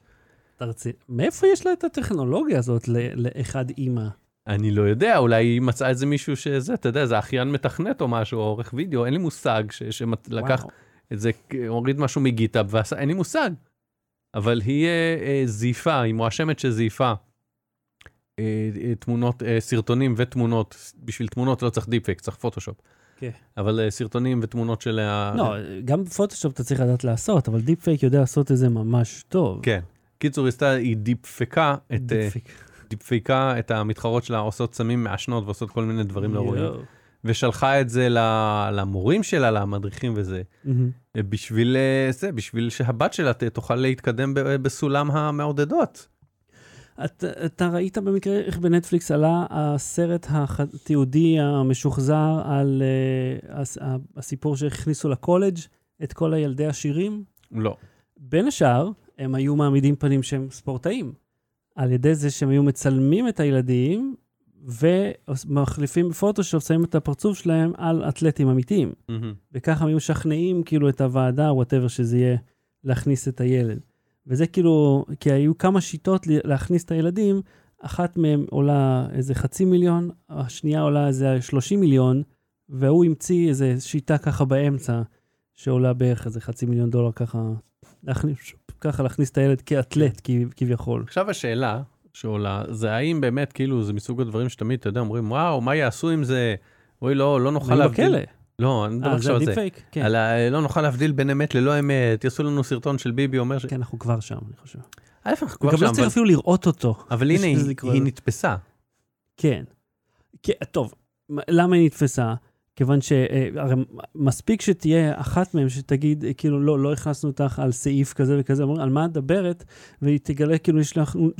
אתה רצי... מאיפה יש לה את הטכנולוגיה הזאת ל- לאחד אימא? אני לא יודע, אולי היא מצאה איזה מישהו שזה, אתה יודע, זה אחיין מתכנת או משהו, או עורך וידאו, אין לי מושג ש- שלקח זה, הוריד משהו מגיטאב ועשה, אין לי מושג. אבל היא אה, אה, זייפה, היא מואשמת שזייפה תמונות, אה, סרטונים ותמונות, בשביל תמונות לא צריך deep fake, צריך פוטושופ. כן. אבל אה, סרטונים ותמונות של ה... לא, גם פוטושופ אתה צריך לדעת לעשות, אבל deep fake יודע לעשות את זה ממש טוב. כן. קיצור, היא עשתה, היא דיפפקה את, אה, deep fake. דיפפקה את המתחרות שלה, עושות סמים, מעשנות ועושות כל מיני דברים לא. יואו. ושלחה את זה למורים שלה, למדריכים וזה. בשביל אה, זה, בשביל שהבת שלה תוכל להתקדם בסולם המעודדות. את, אתה ראית במקרה איך בנטפליקס עלה הסרט התיעודי המשוחזר על uh, הסיפור שהכניסו לקולג' את כל הילדי השירים? לא. בין השאר, הם היו מעמידים פנים שהם ספורטאים. על ידי זה שהם היו מצלמים את הילדים ומחליפים בפוטושופ, שמים את הפרצוף שלהם על אתלטים אמיתיים. מהמ. וככה הם היו משכנעים כאילו את הוועדה, whatever שזה יהיה, להכניס את הילד. וזה כאילו, כי היו כמה שיטות להכניס את הילדים, אחת מהן עולה איזה חצי מיליון, השנייה עולה איזה 30 מיליון, והוא המציא איזה שיטה ככה באמצע, שעולה בערך איזה חצי מיליון דולר ככה, להכניס, ככה להכניס את הילד כאתלט כב- כביכול. עכשיו השאלה שעולה, זה האם באמת, כאילו, זה מסוג הדברים שתמיד, אתה יודע, אומרים, וואו, מה יעשו עם זה? אוי, לא, לא נוכל להבדיל. בכלא. לא, אני מדבר אה, עכשיו על זה. ה deepfake? כן. על ה... לא נוכל להבדיל בין אמת ללא אמת, יעשו לנו סרטון של ביבי אומר ש... כן, אנחנו כבר שם, אני חושב. א', אנחנו כבר גם שם, לא צריך אפילו לראות אותו. אבל הנה, היא- היא. נתפסה. כן. כן, טוב, מה- למה היא נתפסה? כיוון שהרי מספיק שתהיה אחת מהן שתגיד, אה, כאילו, לא, לא הכנסנו אותך על סעיף כזה וכזה, אומרים, על מה את מדברת? והיא תגלה, כאילו, יש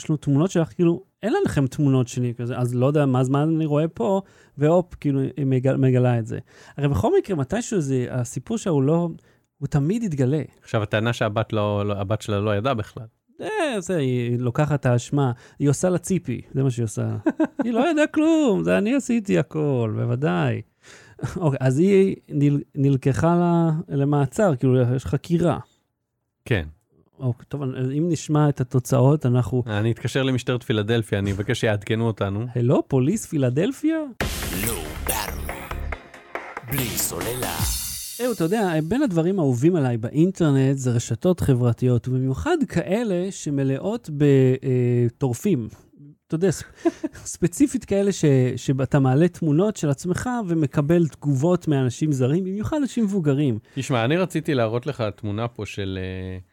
לנו תמונות שלך, כאילו, אין לכם תמונות שלי כזה, אז לא יודע מה זמן אני רואה פה, והופ, כאילו, היא מגל, מגלה את זה. הרי בכל מקרה, מתישהו זה, הסיפור שלה הוא לא, הוא תמיד יתגלה. עכשיו, הטענה שהבת לא, לא- הבת שלה לא ידעה בכלל. אה, זה, היא לוקחת את האשמה, היא עושה לה ציפי, זה מה שהיא עושה. היא לא ידעה כלום, זה אני עשיתי הכל, בוודאי. אוקיי, אז היא נל, נלקחה לה, למעצר, כאילו, יש חקירה. כן. אוקיי, טוב, אם נשמע את התוצאות, אנחנו... אני אתקשר למשטרת פילדלפיה, אני אבקש שיעדכנו אותנו. הלו, פוליס פילדלפיה? Battery. בלי סוללה. אהו, אתה יודע, בין הדברים האהובים עליי באינטרנט זה רשתות חברתיות, ובמיוחד כאלה שמלאות בטורפים. אתה יודע, ספציפית כאלה ש, שאתה מעלה תמונות של עצמך ומקבל תגובות מאנשים זרים, במיוחד אנשים מבוגרים. תשמע, אני רציתי להראות לך תמונה פה של אה, אה,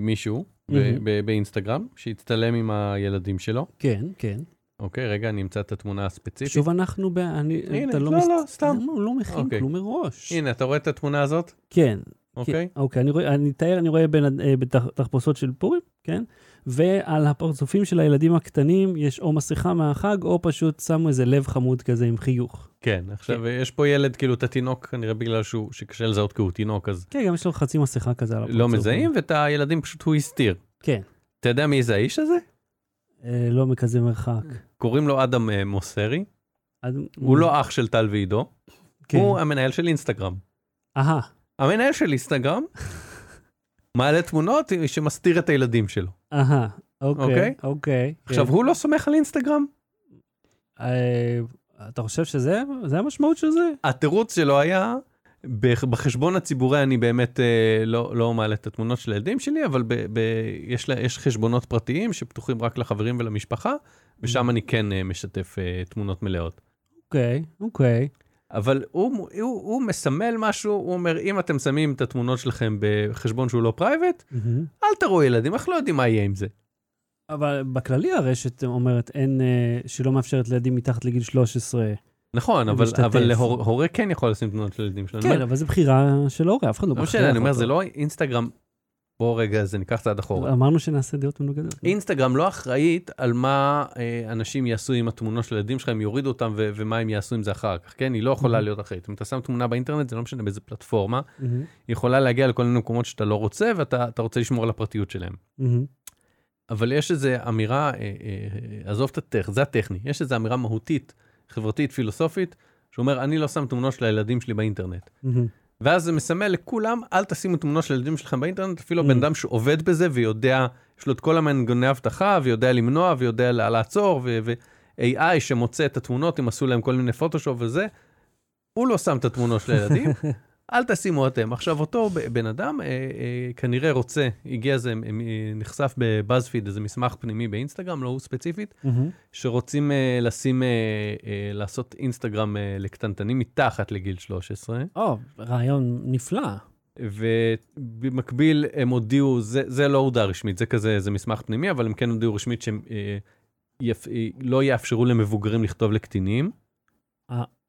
מישהו מהמם. ב- באינסטגרם, שהצטלם עם הילדים שלו. כן, כן. אוקיי, רגע, אני אמצא את התמונה הספציפית. שוב אנחנו ב... אני, הנה, אתה לא, מס- לא, סתם. הוא לא מכין אוקיי. כלום מראש? הנה, אתה רואה את התמונה הזאת? כן. אוקיי? כן, אוקיי, אני רואה, אני אתאר, אני רואה בין, אה, בתחפושות של פורים, כן? ועל הפרצופים של הילדים הקטנים יש או מסכה מהחג, או פשוט שמו איזה לב חמוד כזה עם חיוך. כן, עכשיו יש פה ילד, כאילו, את התינוק, כנראה בגלל שהוא, שקשה לזהות כי הוא תינוק, אז כן, גם יש לו חצי מסכה כזה על הפרצוף. לא מזהים, ואת הילדים פשוט הוא הסתיר. כן, אתה יודע מי זה האיש הזה? אה, לא מכזה מרחק. קוראים לו אדם אה, מוסרי, אז- הוא לא אח של טל ועידו, כן. הוא המנהל של אינסטגרם. אהה, המנהל של אינסטגרם מעלה תמונות שמסתיר את הילדים שלו. אהה, אוקיי, אוקיי? אוקיי. עכשיו, כן. הוא לא סומך על אינסטגרם? אה, אתה חושב שזה זה המשמעות של זה? התירוץ שלו היה, בח- בחשבון הציבורי אני באמת אה, לא, לא מעלה את התמונות של הילדים שלי, אבל ב, ב, יש, לה, יש חשבונות פרטיים שפתוחים רק לחברים ולמשפחה, ושם אני כן אה, משתף אה, תמונות מלאות. אוקיי, אוקיי. אבל הוא, הוא, הוא מסמל משהו, הוא אומר, אם אתם שמים את התמונות שלכם בחשבון שהוא לא private, מהמ. אל תראו ילדים, אנחנו לא יודעים מה יהיה עם זה. אבל בכללי הרשת אומרת אין, אה, שלא מאפשרת לילדים מתחת לגיל 13. נכון, אבל. אבל להור, הורה כן יכול לשים תמונות של ילדים שלו. אני כן, אבל זו בחירה של הורה, אף אחד לא לא משנה, אני אומר. זה לא אינסטגרם, בוא רגע, זה ניקח צעד אחורה. אמרנו שנעשה דעות מנוגדות. אינסטגרם לא אחראית על מה אה, אנשים יעשו עם התמונות של הילדים שלך, הם יורידו אותם ו- ומה הם יעשו עם זה אחר כך, כן? היא לא יכולה Mhm. להיות אחראית. אם אתה שם תמונה באינטרנט, זה לא משנה באיזה פלטפורמה, מהמם, היא יכולה להגיע לכל מיני מקומות שאתה לא רוצה, ואתה אתה רוצה לשמור על הפרטיות שלהם. מהמם. אבל יש איזו אמירה, אה, אה, עזוב את הטכ, זה הטכני, יש איזו אמירה מהותית, חברתית, פילוסופית, שאומר, אני לא שם תמונות של הילדים שלי באינטרנט. מהמם. ואז זה מסמל לכולם, אל תשימו תמונות של הילדים שלכם באינטרנט, אפילו Mm. הבן אדם שעובד בזה ויודע, יש לו את כל המנגנוני אבטחה, ויודע למנוע, ויודע לעצור, ו-AI שמוצא את התמונות, אם עשו להם כל מיני פוטושופ וזה, הוא לא שם את התמונות של הילדים, אל תשימו אתם. עכשיו, אותו בן אדם אה, אה, כנראה רוצה, הגיע איזה, אה, נחשף בבאזפיד, איזה מסמך פנימי באינסטגרם, לא הוא ספציפית, מהמם. שרוצים אה, לשים, אה, אה, לעשות אינסטגרם אה, לקטנטנים מתחת לגיל 13. או, רעיון נפלא. ובמקביל הם הודיעו, זה, זה לא הודעה רשמית, זה כזה, זה מסמך פנימי, אבל הם כן הודיעו רשמית שהם אה, יפ, אה, לא יאפשרו למבוגרים לכתוב לקטינים.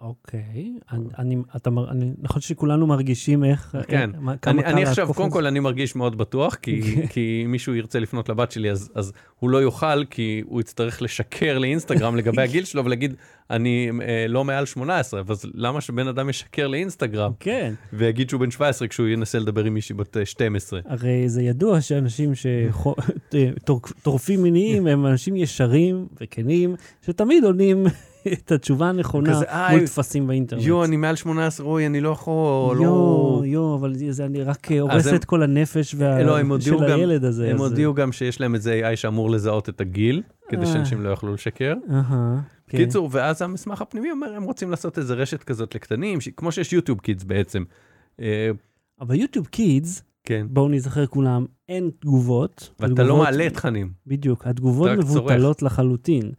אה, אוקיי. אני, אתה, מר- אני, נכון שכולנו מרגישים איך... כן. אה, מה- כמה אני, אני עכשיו, קודם כל, אני מרגיש מאוד בטוח, כי, כן. כי אם מישהו ירצה לפנות לבת שלי, אז, אז הוא לא יוכל, כי הוא יצטרך לשקר לאינסטגרם לגבי הגיל שלו ולהגיד, אני אה, לא מעל 18, אז למה שבן אדם ישקר לאינסטגרם כן, ויגיד שהוא בן 17 כשהוא ינסה לדבר עם מישהי בת אה, 12? הרי זה ידוע שאנשים שטורפים מיניים הם אנשים ישרים וכנים, שתמיד עונים את התשובה הנכונה כזה, "אה, מול טפסים באינטרנט. יואו, אני מעל 18, אוי, אני לא יכול, יואו, לא... יואו, אבל זה אני רק הורס הם- את כל הנפש וה- לא, הם של גם- הילד הזה. הם אז- הודיעו גם שיש להם איזה AI שאמור לזהות את הגיל, כדי אה. שאנשים לא יוכלו לשקר. כן. קיצור, ואז המסמך הפנימי אומר, הם רוצים לעשות איזה רשת כזאת לקטנים, ש- כמו שיש יוטיוב קידס בעצם. אה, אבל יוטיוב קידס, כן. בואו נזכר כולם, אין תגובות. ואתה לא מעלה תכנים. בדיוק, התגובות רק צורך. מבוטלות לחלוטין.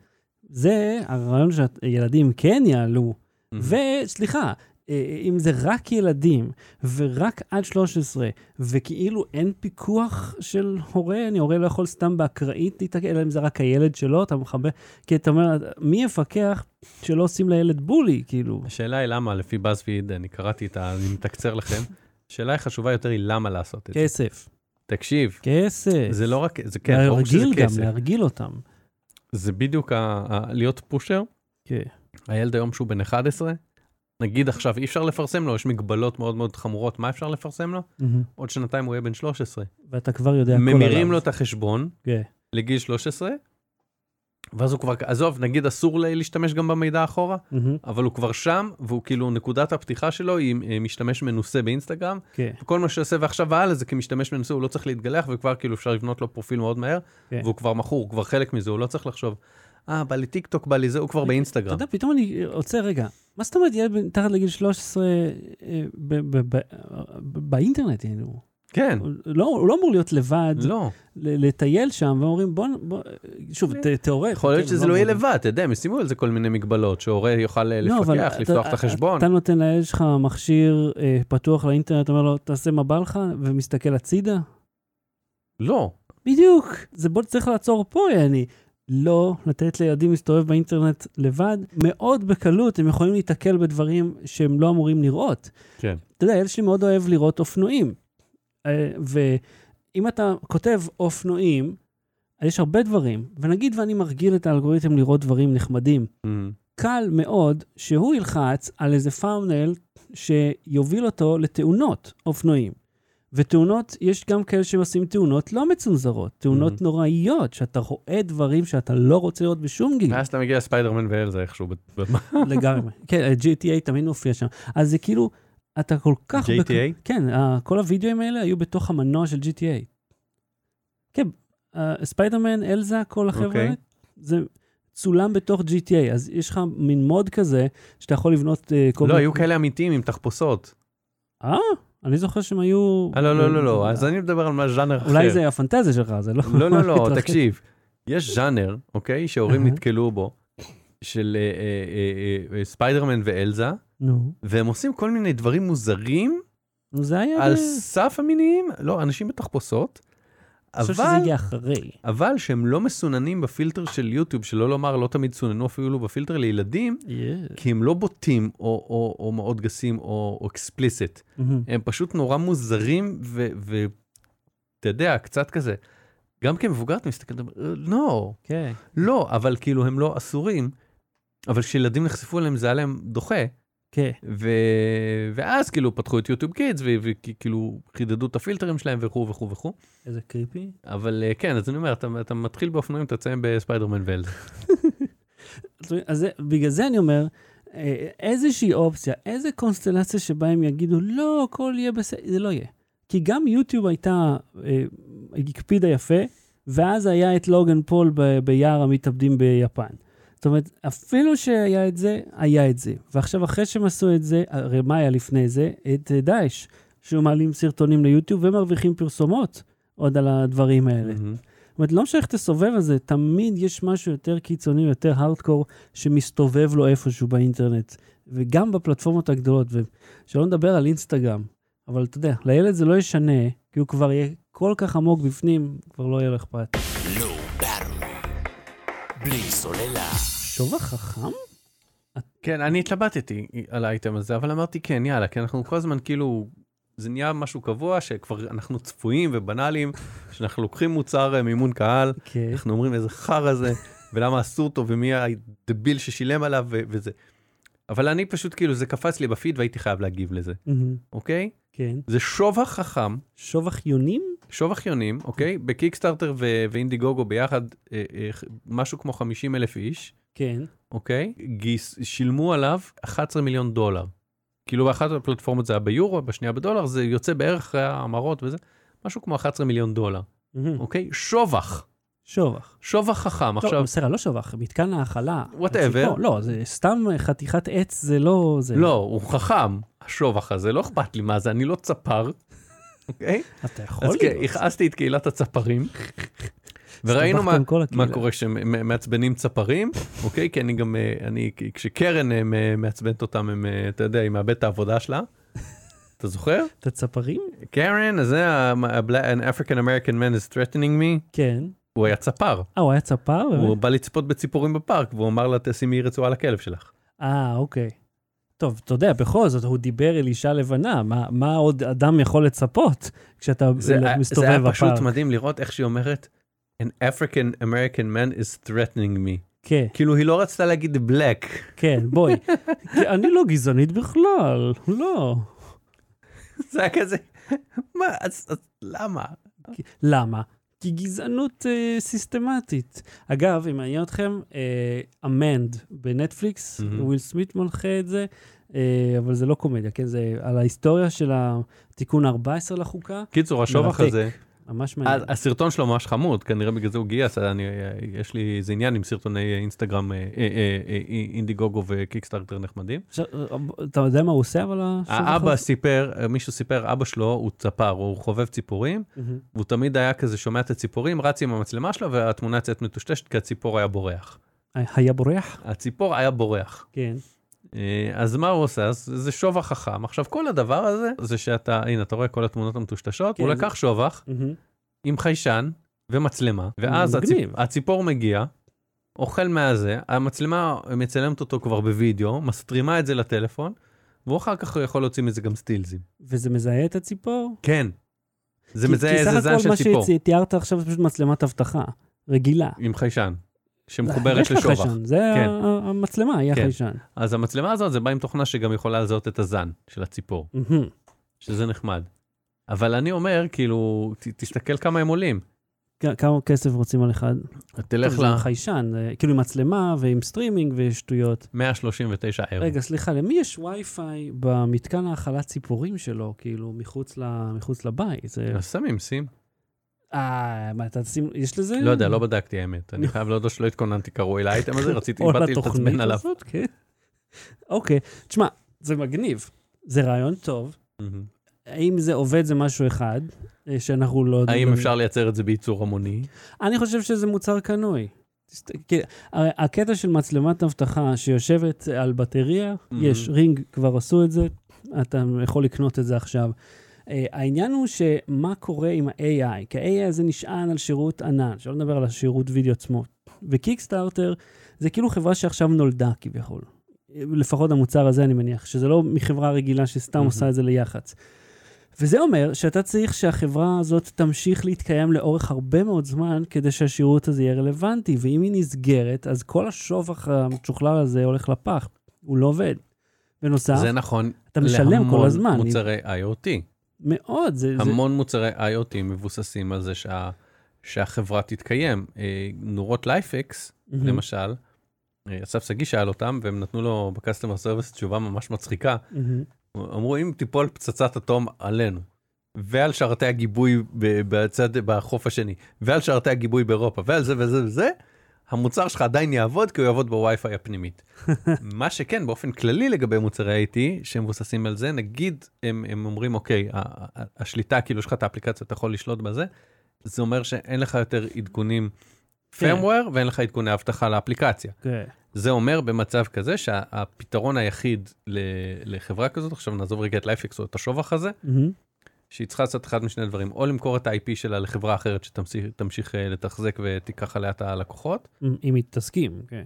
זה הרעיון שילדים כן יעלו. וסליחה, אה, אם זה רק ילדים ורק עד 13, וכאילו אין פיקוח של הורה, אני הורה לא יכול סתם באקראית להתעקד, אלא אם זה רק הילד שלו, אתה מכבה, כי אתה אומר, מי יפקח שלא עושים לילד בולי, כאילו? השאלה היא למה, לפי בזפיד, אני קראתי את ה... אני מתקצר לכם. השאלה החשובה יותר היא למה לעשות את זה. כסף. תקשיב, כסף. זה לא רק, זה כן, ברור שזה להרגיל גם, כסף. להרגיל אותם. זה בדיוק ה- ה- להיות פושר. כן. הילד היום שהוא בן 11, נגיד עכשיו אי אפשר לפרסם לו, יש מגבלות מאוד מאוד חמורות, מה אפשר לפרסם לו? מהמם. עוד שנתיים הוא יהיה בן 13. ואתה כבר יודע הכל עליו. ממירים לו את החשבון כן. לגיל 13, ואז הוא כבר, עזוב, נגיד אסור לה- להשתמש גם במידע אחורה, מהמם. אבל הוא כבר שם, והוא כאילו, נקודת הפתיחה שלו היא אה, משתמש מנוסה באינסטגרם, כן. וכל מה שעושה ועכשיו והלאה זה כמשתמש מנוסה, הוא לא צריך להתגלח, וכבר כאילו אפשר לבנות לו פרופיל מאוד מהר, כן. והוא כבר מכור, הוא כבר חלק מזה, הוא לא צריך לחשוב, אה, בא לי טיק טוק, בא לי זה, הוא כבר אתה באינסטגרם. יודע, פתאום אני עוצר רגע. מה זאת אומרת ילד מתחת לגיל 13 אה, באינטרנט, כאילו? כן, הוא לא- הוא לא אמור להיות לבד, לא. ל- לטייל שם, ואומרים, בוא, בוא, שוב, ת- תיאורטית. יכול להיות כן, שזה לא יהיה אמור- לבד, אתה יודע, הם ישימו על זה כל מיני מגבלות, שהורה יוכל אה, לא, אבל לפקח, אתה- לפתוח את החשבון. אתה נותן לילד שלך מכשיר אה, פתוח לאינטרנט, אומר לו, תעשה מה בא לך, ומסתכל הצידה? לא, בדיוק. זה בוא צריך לעצור פה, יעני. לא לתת לילדים להסתובב באינטרנט לבד. מאוד בקלות הם יכולים להיתקל בדברים שהם לא אמורים לראות. כן. אתה יודע, הילד שלי מאוד אוהב לראות אופנועים. אה, ואם אתה כותב אופנועים, אז יש הרבה דברים. ונגיד ואני מרגיל את האלגוריתם לראות דברים נחמדים. Mm. קל מאוד שהוא ילחץ על איזה פאונל שיוביל אותו לתאונות אופנועים. ותאונות, יש גם כאלה שעושים תאונות לא מצונזרות, תאונות Mhm. נוראיות, שאתה רואה דברים שאתה לא רוצה לראות בשום גיל. ואז אתה מגיע לספיידרמן ואלזה איכשהו. לגמרי. כן, GTA תמיד מופיע שם. אז זה כאילו, אתה כל כך... בק- GTA? כן, ה- כל הוידאוים האלה היו בתוך המנוע של GTA. כן, אה, ספיידרמן, אלזה, כל החבר'ה אוקיי. האלה, זה צולם בתוך GTA, אז יש לך מין מוד כזה, שאתה יכול לבנות אה, כל לא, היו כאלה אמיתיים עם תחפושות. אה, אני זוכר שהם היו... אה, לא, לא, לא, לא, אז אני מדבר על מה ז'אנר אחר. אולי זה הפנטזיה שלך, זה לא... לא, לא, לא. תקשיב. יש ז'אנר, אוקיי, שהורים. נתקלו בו, של אה, אה, אה, ספיידרמן ואלזה, נו, והם עושים כל מיני דברים מוזרים נו, זה היה... על סף המיניים, לא, אנשים בתחפושות, אני חושב אבל... שזה הגיע אחרי. אבל שהם לא מסוננים בפילטר של יוטיוב, שלא לומר לא תמיד סוננו אפילו בפילטר לילדים, Yeah. כי הם לא בוטים או, או, או מאוד גסים או, או explicit. מהמ. הם פשוט נורא מוזרים, ואתה יודע, קצת כזה. גם כמבוגר אתה מסתכל, אתה אומר, "אה, לא, כן. לא, אבל כאילו הם לא אסורים, אבל כשילדים נחשפו אליהם זה היה להם דוחה, כן. ו... ואז כאילו פתחו את יוטיוב קידס, וכאילו חידדו את הפילטרים שלהם וכו' וכו' וכו'. איזה קריפי. אבל אה, כן, אז אני אומר, אתה, אתה מתחיל באופנועים, אתה תסיים בספיידרמן ואלזה. אז בגלל זה אני אומר, אה, איזושהי אופציה, איזה קונסטלציה שבה הם יגידו, לא, הכל יהיה בסדר, זה לא יהיה. כי גם יוטיוב הייתה, אה, הקפידה יפה, ואז היה את לוגן פול ביער המתאבדים ביפן. זאת אומרת, אפילו שהיה את זה, היה את זה. ועכשיו, אחרי שהם עשו את זה, הרי מה היה לפני זה? את אה, דאעש, שהיו מעלים סרטונים ליוטיוב ומרוויחים פרסומות עוד על הדברים האלה. מהמם. זאת אומרת, לא משנה איך תסובב על זה, תמיד יש משהו יותר קיצוני, יותר הארדקור, שמסתובב לו איפשהו באינטרנט, וגם בפלטפורמות הגדולות, ושלא נדבר על אינסטגרם. אבל אתה יודע, לילד זה לא ישנה, כי הוא כבר יהיה כל כך עמוק בפנים, כבר לא יהיה לו אכפת. בלי סוללה. שובע חכם? כן, אני התלבטתי על האייטם הזה, אבל אמרתי כן, יאללה, כי אנחנו כל הזמן כאילו, זה נהיה משהו קבוע שכבר אנחנו צפויים ובנאליים, שאנחנו לוקחים מוצר אה, מימון קהל, כן. אנחנו אומרים איזה חרא זה, ולמה אסור אותו, ומי הדביל ששילם עליו ו- וזה. אבל אני פשוט כאילו, זה קפץ לי בפיד והייתי חייב להגיב לזה, אוקיי? כן. זה שובע חכם, שובח יונים? שובע חיונים, אוקיי? בקיקסטארטר ו- ואינדיגוגו ביחד, אה, אה, משהו כמו 50 אלף איש, כן. אוקיי? גיס, שילמו עליו 11 מיליון דולר. כאילו באחת הפלטפורמות זה היה ביורו, בשנייה בדולר, זה יוצא בערך אחרי ההמרות וזה, משהו כמו 11 מיליון דולר. אוקיי? שובח, שובח. שובח חכם. עכשיו... עכשיו, לא, בסדר, לא שובח, מתקן. Whatever. הציפור. לא, זה סתם חתיכת עץ, זה לא... זה... לא, הוא חכם, השובח הזה, לא אכפת לי מה זה, אני לא צפר, אוקיי? אתה יכול אז כן. הכעסתי את קהילת הצפרים, וראינו מה. קורה כשמעצבנים צפרים, אוקיי? כי אני גם, אה, אני, כשקרן אה, מעצבנת אותם, הם, אה, אתה יודע, היא מאבדת את העבודה שלה. אתה זוכר? את הצפרים? קרן, זה an African American man is threatening me, כן. הוא היה צפר. אה, הוא היה צפר? הוא? בא לצפות בציפורים בפארק, והוא אמר לה, תשימי רצועה לכלב שלך. אה, אוקיי. טוב, אתה יודע, בכל זאת, הוא דיבר אל אישה לבנה, מה, מה עוד אדם יכול לצפות כשאתה זה מסתובב זה היה בפארק? פשוט מדהים לראות איך שהיא אומרת, an African American man is threatening me. כן, כאילו, היא לא רצתה להגיד black. כן, בואי. אני לא גזענית בכלל, לא. זה היה כזה, מה, אז, אז למה? למה? כי גזענות אה, סיסטמטית. אגב, אם מעניין אתכם, אה, אמנד בנטפליקס, מהמם. וויל סמית מנחה את זה, אה, אבל זה לא קומדיה, כן? זה על ההיסטוריה של התיקון 14 לחוקה, קיצור, השובח. הזה, ממש מעניין. הסרטון שלו ממש חמוד, כנראה בגלל זה הוא גייס, אני, יש לי איזה עניין עם סרטוני אינסטגרם, אה, אה, אה, אה, אינדיגוגו וקיקסטארטר נחמדים. אה, אתה יודע מה הוא עושה, אבל... האבא? סיפר, מישהו סיפר, אבא שלו הוא צפר, הוא חובב ציפורים. והוא תמיד היה כזה שומע את הציפורים, רץ עם המצלמה שלו, והתמונה יוצאת מטושטשת כי הציפור היה בורח. היה בורח? הציפור היה בורח. כן. אה, אז מה הוא עושה? אז זה שובח חכם. עכשיו, כל הדבר הזה, זה שאתה, הנה, אתה רואה כל התמונות המטושטשות, כן, הוא לקח שובח מהמם. עם חיישן ומצלמה, ואז הציפ... הציפור מגיע, אוכל מהזה, המצלמה מצלמת אותו כבר בווידאו, מסטרימה את זה לטלפון, והוא אחר כך יכול להוציא מזה גם סטילזים. וזה מזהה את הציפור? כן. זה כי- מזהה איזה זן כי סך של ציפור, הכל מה שתיארת עכשיו זה פשוט מצלמת אבטחה, רגילה. עם חיישן, שמחוברת. חיישן, זה כן. המצלמה, היא כן. החיישן. אז המצלמה הזאת, זה בא עם תוכנה שגם יכולה לזהות את הזן של הציפור. שזה נחמד. אבל אני אומר, כאילו, ת, תסתכל כמה הם עולים. כמה כסף רוצים על אחד? תלך ל... זה חיישן, כאילו עם מצלמה ועם סטרימינג ושטויות. 139 אירו. רגע, סליחה, למי יש וי-פיי במתקן האכלת ציפורים שלו, כאילו, מחוץ ל- מחוץ לבית? זה... אז שמים, שים. אה, מה, אתה שים, יש לזה? לא יודע, לא בדקתי האמת. אני חייב להודות שלא התכוננתי כראוי לאייטם הזה, רציתי, באתי להתעצבן עליו. כן. אוקיי, תשמע, זה מגניב, זה רעיון טוב. האם זה עובד זה משהו אחד, אה, שאנחנו לא יודעים. האם אפשר לייצר את זה בייצור המוני? אני חושב שזה מוצר קנוי. הקטע של מצלמת אבטחה שיושבת על בטריה. יש רינג, כבר עשו את זה, אתה יכול לקנות את זה עכשיו. אה, העניין הוא שמה קורה עם ה-AI, כי ה-AI הזה נשען על שירות ענן, שלא נדבר על השירות וידאו עצמו. וקיקסטארטר זה כאילו חברה שעכשיו נולדה כביכול. לפחות המוצר הזה אני מניח, שזה לא מחברה רגילה שסתם Mhm. עושה את זה ליח"צ. וזה אומר שאתה צריך שהחברה הזאת תמשיך להתקיים לאורך הרבה מאוד זמן כדי שהשירות הזה יהיה רלוונטי, ואם היא נסגרת, אז כל השובח המשוכלל הזה הולך לפח, הוא לא עובד. בנוסף, זה נכון אתה משלם כל להמון הזמן. מוצרי IoT. מאוד, זה... זה... המון מוצרי IoT מבוססים על זה שה- שהחברה תתקיים. אה, נורות LIFX, מהמ. למשל, אה, אסף שגיא שאל אותם, והם נתנו לו ב customer service תשובה ממש מצחיקה. מהמ. אמרו, אם תיפול פצצת אטום עלינו, ועל שרתי הגיבוי בצד, בחוף השני, ועל שרתי הגיבוי באירופה, ועל זה וזה וזה, המוצר שלך עדיין יעבוד, כי הוא יעבוד בווי-פיי הפנימית. מה שכן, באופן כללי לגבי מוצרי IT, שמבוססים על זה, נגיד הם, הם אומרים, אוקיי, השליטה, כאילו יש לך את האפליקציה, אתה יכול לשלוט בזה, זה אומר שאין לך יותר עדכונים כן. firmware ואין לך עדכוני אבטחה לאפליקציה. כן. זה אומר במצב כזה שהפתרון היחיד לחברה כזאת, עכשיו נעזוב רגע את לייפקס או את השובח הזה. שהיא צריכה לעשות אחד משני דברים, או למכור את ה-IP שלה לחברה אחרת שתמשיך אה, לתחזק ותיקח עליה את הלקוחות. אם היא תסכים, כן.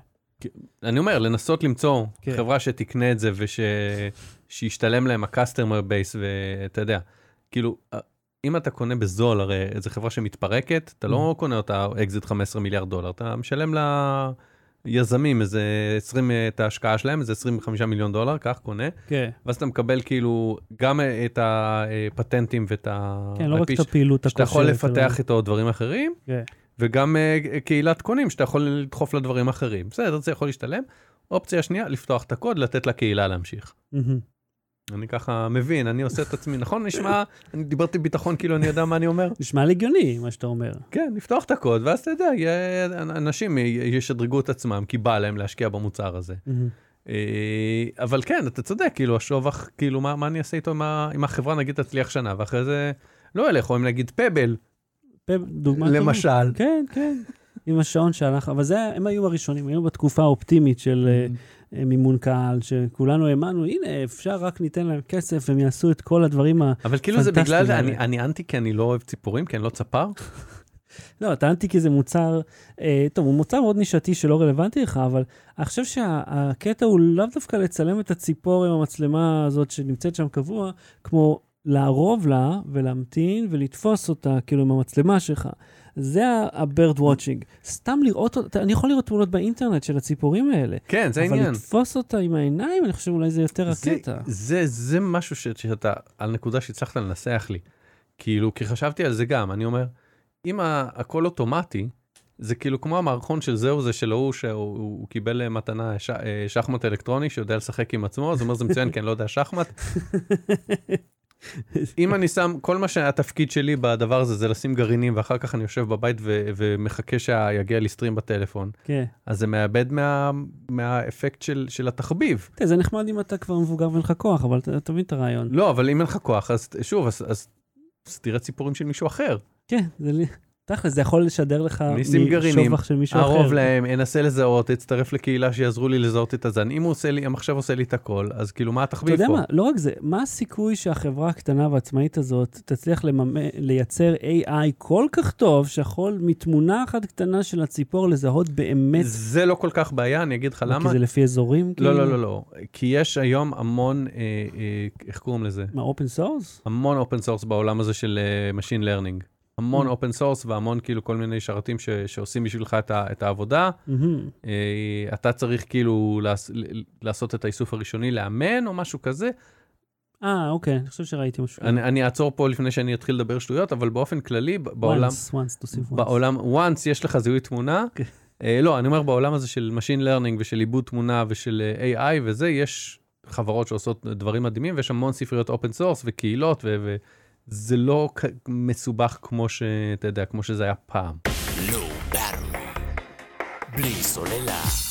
אני אומר, לנסות למצוא כן. חברה שתקנה את זה ושישתלם להם ה-customer base ואתה יודע, כאילו, אה, אם אתה קונה בזול, הרי איזה חברה שמתפרקת, אתה לא קונה אותה אקזיט 15 מיליארד דולר, אתה משלם ליזמים איזה 20, את ההשקעה שלהם, איזה 25 מיליון דולר, כך קונה, כן, ואז אתה מקבל כאילו גם את הפטנטים ואת ה... כן, לא רק את הפעילות שאתה יכול לפתח איתו דברים אחרים, כן. וגם אה, קהילת קונים שאתה יכול לדחוף לדברים אחרים. בסדר, זה יכול להשתלם. אופציה שנייה, לפתוח את הקוד, לתת לקהילה להמשיך. מהמ. אני ככה מבין, אני עושה את עצמי, נכון? נשמע, אני דיברתי ביטחון כאילו אני יודע מה אני אומר. נשמע לי הגיוני, מה שאתה אומר. כן, לפתוח את הקוד, ואז אתה יודע, אנשים ישדרגו את עצמם, כי בא להם להשקיע במוצר הזה. אה, אבל כן, אתה צודק, כאילו, השובח, כאילו, מה, מה אני אעשה איתו אם החברה, נגיד, תצליח שנה, ואחרי זה לא ילך, או אם נגיד פבל, דוגמה טובה. למשל. כן, כן. עם השעון שהלך, אבל זה, הם היו הראשונים, היינו בתקופה האופטימית של אה, מימון קהל, שכולנו האמנו, הנה, אפשר רק ניתן להם כסף, הם יעשו את כל הדברים ה... אבל כאילו זה בגלל. אני, אני אנטי כי אני לא אוהב ציפורים, כי אני לא צפר. לא, טענתי כי זה מוצר, אה, טוב, הוא מוצר מאוד נישתי שלא רלוונטי לך, אבל אני חושב שהקטע הוא לאו דווקא לצלם את הציפור עם המצלמה הזאת שנמצאת שם קבוע, כמו לערוב לה ולהמתין ולתפוס אותה, כאילו עם המצלמה שלך. זה ה-bird watching. סתם לראות אני יכול לראות תמונות באינטרנט של הציפורים האלה. כן, זה אבל העניין. לתפוס אותה עם העיניים, אני חושב אולי זה יותר זה, הקטע. זה, זה משהו ש, שאתה, על נקודה שהצלחת לנסח לי. כאילו, כי חשבתי על זה גם, אני אומר, אם הכל אוטומטי, זה כאילו כמו המערכון של זהו זה של ההוא שהוא הוא, הוא קיבל אה, מתנה ש, אה, שחמט אלקטרוני שיודע לשחק עם עצמו, אז הוא אומר זה מצוין כי אני לא יודע שחמט. אם אני שם, כל מה שהתפקיד שלי בדבר הזה זה לשים גרעינים ואחר כך אני יושב בבית ו, ומחכה שיגיע לי סטרים בטלפון, כן. אז זה מאבד מה, מהאפקט של, של התחביב. תראה, זה נחמד אם אתה כבר מבוגר ואין לך כוח, אבל אתה מבין את הרעיון. לא, אבל אם אין לך כוח, אז שוב, אז, אז, אז תראה ציפורים של מישהו אחר. כן, זה לי... תכל'ס, זה יכול לשדר לך משובח של מישהו אחר. אערוב להם, אנסה לזהות, אצטרף לקהילה שיעזרו לי לזהות את הזן. אם הוא עושה לי, המחשב עושה לי את הכל, אז כאילו, מה אתה התחביב יודע פה? מה, לא רק זה, מה הסיכוי שהחברה הקטנה והעצמאית הזאת תצליח לממ... לייצר AI כל כך טוב, שיכול מתמונה אחת קטנה של הציפור לזהות באמת, זה לא כל כך בעיה, אני אגיד לך כי למה. זה לפי אזורים? לא, כאילו? לא, לא, לא. כי יש היום המון, אה, אה, איך קוראים לזה? מה, open source? המון open source בעולם הזה של אה, Machine Learning. המון. open source והמון כאילו כל מיני שרתים ש, שעושים בשבילך את, ה, את העבודה. אה, אתה צריך כאילו לעס, לעשות את האיסוף הראשוני, לאמן או משהו כזה. אה, אוקיי, אני חושב שראיתי משהו. אני, אני אעצור פה לפני שאני אתחיל לדבר שטויות, אבל באופן כללי, ב- בעולם, once, once, תוסיף once. בעולם, once יש לך זיהוי תמונה, כן. אה, לא, אני אומר בעולם הזה של Machine Learning ושל עיבוד תמונה ושל אה, AI וזה, יש חברות שעושות דברים מדהימים, ויש המון ספריות open source וקהילות, ו- וזה לא מסובך כמו שאתה יודע, כמו שזה היה פעם. בלי סוללה.